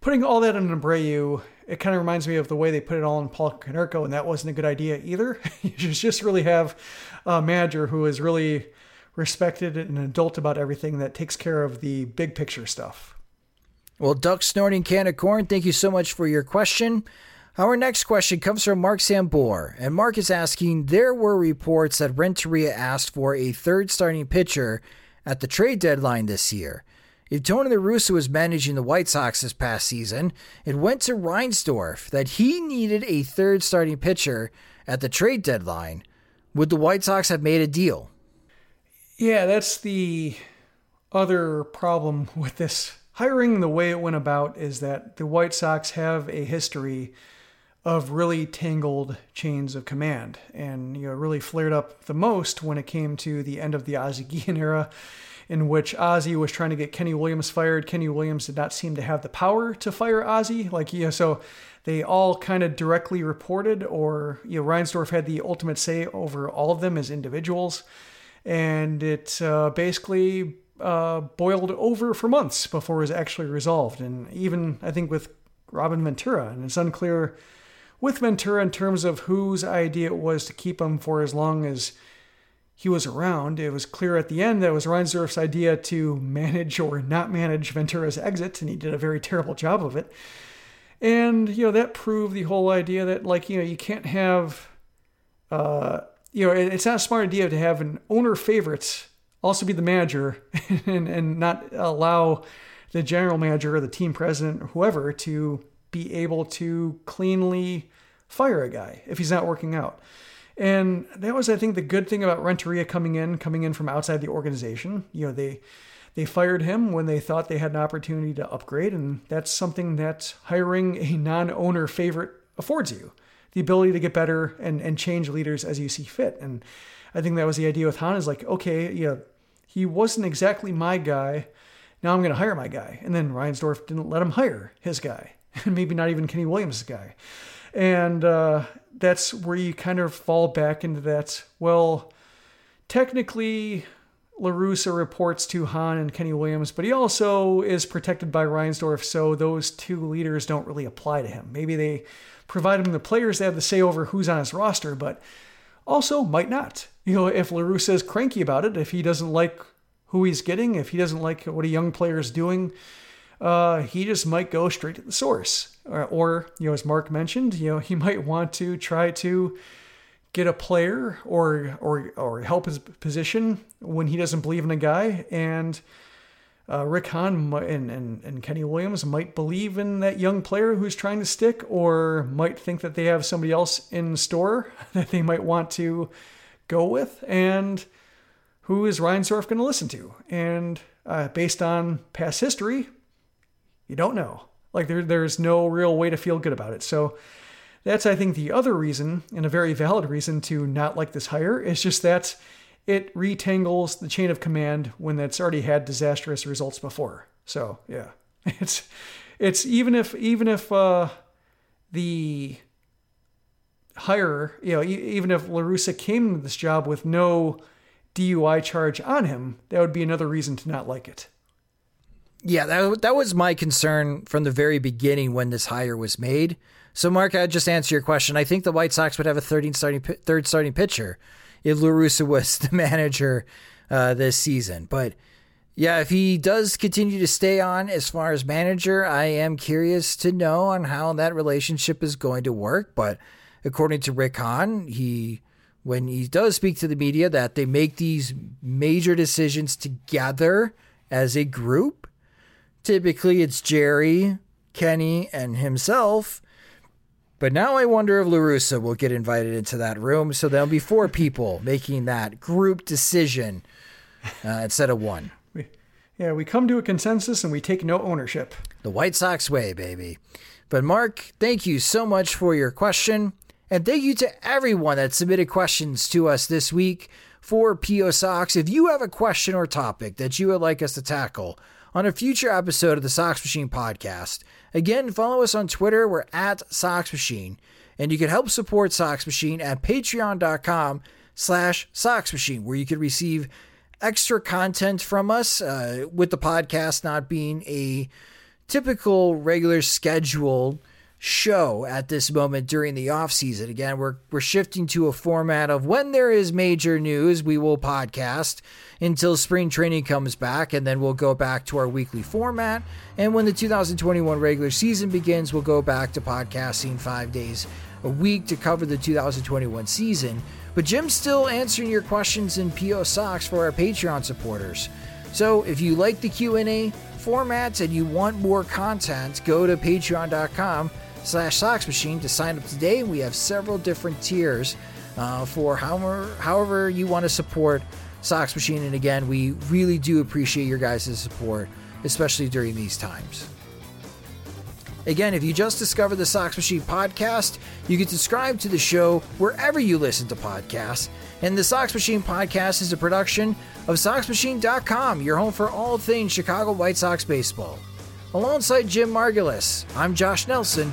putting all that in Abreu, it kind of reminds me of the way they put it all in Paul Konerko, and that wasn't a good idea either. you just really have a manager who is really respected and an adult about everything that takes care of the big picture stuff. Well, Duck Snorting Can of Corn, thank you so much for your question. Our next question comes from Mark Sambor, and Mark is asking There were reports that Renteria asked for a third starting pitcher at the trade deadline this year. If Tony La Russa was managing the White Sox this past season, it went to Reinsdorf that he needed a third starting pitcher at the trade deadline. Would the White Sox have made a deal? Yeah, that's the other problem with this hiring. The way it went about is that the White Sox have a history of really tangled chains of command, and you know really flared up the most when it came to the end of the Ozzie Guillen era, in which Ozzie was trying to get Kenny Williams fired. Kenny Williams did not seem to have the power to fire Ozzie, like know, so they all kind of directly reported, or you know, Reinsdorf had the ultimate say over all of them as individuals, and it uh, basically uh, boiled over for months before it was actually resolved. And even I think with Robin Ventura, and it's unclear with Ventura in terms of whose idea it was to keep him for as long as he was around. It was clear at the end that it was Reinsdorf's idea to manage or not manage Ventura's exit, and he did a very terrible job of it. And, you know, that proved the whole idea that, like, you know, you can't have, uh, you know, it's not a smart idea to have an owner favorite also be the manager and, and not allow the general manager or the team president or whoever to be able to cleanly fire a guy if he's not working out. And that was, I think, the good thing about Renteria coming in, coming in from outside the organization. You know, they they fired him when they thought they had an opportunity to upgrade, and that's something that hiring a non-owner favorite affords you. The ability to get better and, and change leaders as you see fit. And I think that was the idea with Hahn is like, okay, yeah, he wasn't exactly my guy. Now I'm going to hire my guy. And then Reinsdorf didn't let him hire his guy, and maybe not even Kenny Williams' guy. And uh, that's where you kind of fall back into that. Well, technically, La Russa reports to Hahn and Kenny Williams, but he also is protected by Reinsdorf, so those two leaders don't really apply to him. Maybe they provide him the players have the say over who's on his roster, but also might not. You know, if La Russa is cranky about it, if he doesn't like who he's getting, if he doesn't like what a young player is doing, uh, he just might go straight to the source. Or, or, you know, as Mark mentioned, you know, he might want to try to get a player or or or help his position when he doesn't believe in a guy and uh, Rick Hahn and, and, and Kenny Williams might believe in that young player who's trying to stick, or might think that they have somebody else in store that they might want to go with. And who is Reinsdorf going to listen to? And uh, based on past history, you don't know. Like there, there's no real way to feel good about it. So that's, I think, the other reason, and a very valid reason to not like this hire, is just that it retangles the chain of command when that's already had disastrous results before. So yeah, it's it's even if even if uh, the hire, you know, even if La Russa came to this job with no DUI charge on him, that would be another reason to not like it. Yeah, that that was my concern from the very beginning when this hire was made. So, Mark, I just answer your question. I think the White Sox would have a 13 starting, third starting pitcher if La Russa was the manager uh, this season. But yeah, if he does continue to stay on as far as manager, I am curious to know on how that relationship is going to work. But according to Rick Hahn, he when he does speak to the media that they make these major decisions together as a group. Typically, it's Jerry, Kenny, and himself but now I wonder if La Russa will get invited into that room. So there'll be four people making that group decision uh, instead of one. We, yeah, we come to a consensus and we take no ownership. The White Sox way, baby. But Mark, thank you so much for your question. And thank you to everyone that submitted questions to us this week for PO Sox. If you have a question or topic that you would like us to tackle on a future episode of the Sox Machine podcast, Again, follow us on Twitter. We're at Sox Machine. And you can help support Sox Machine at patreon.com slash Sox Machine, where you can receive extra content from us uh, with the podcast not being a typical regular scheduled show at this moment during the off season. Again, we're we're shifting to a format of when there is major news, we will podcast until spring training comes back and then we'll go back to our weekly format. And when the 2021 regular season begins, we'll go back to podcasting 5 days a week to cover the 2021 season. But Jim's still answering your questions in PO Sox for our Patreon supporters. So if you like the Q&A formats and you want more content, go to patreon.com slash Sox Machine to sign up today. We have several different tiers uh, for however, however you want to support Sox Machine. And again, we really do appreciate your guys' support, especially during these times. Again, if you just discovered the Sox Machine podcast, you can subscribe to the show wherever you listen to podcasts. And the Sox Machine podcast is a production of SoxMachine.com, your home for all things Chicago White Sox baseball. Alongside Jim Margalus, I'm Josh Nelson.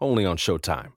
only on Showtime.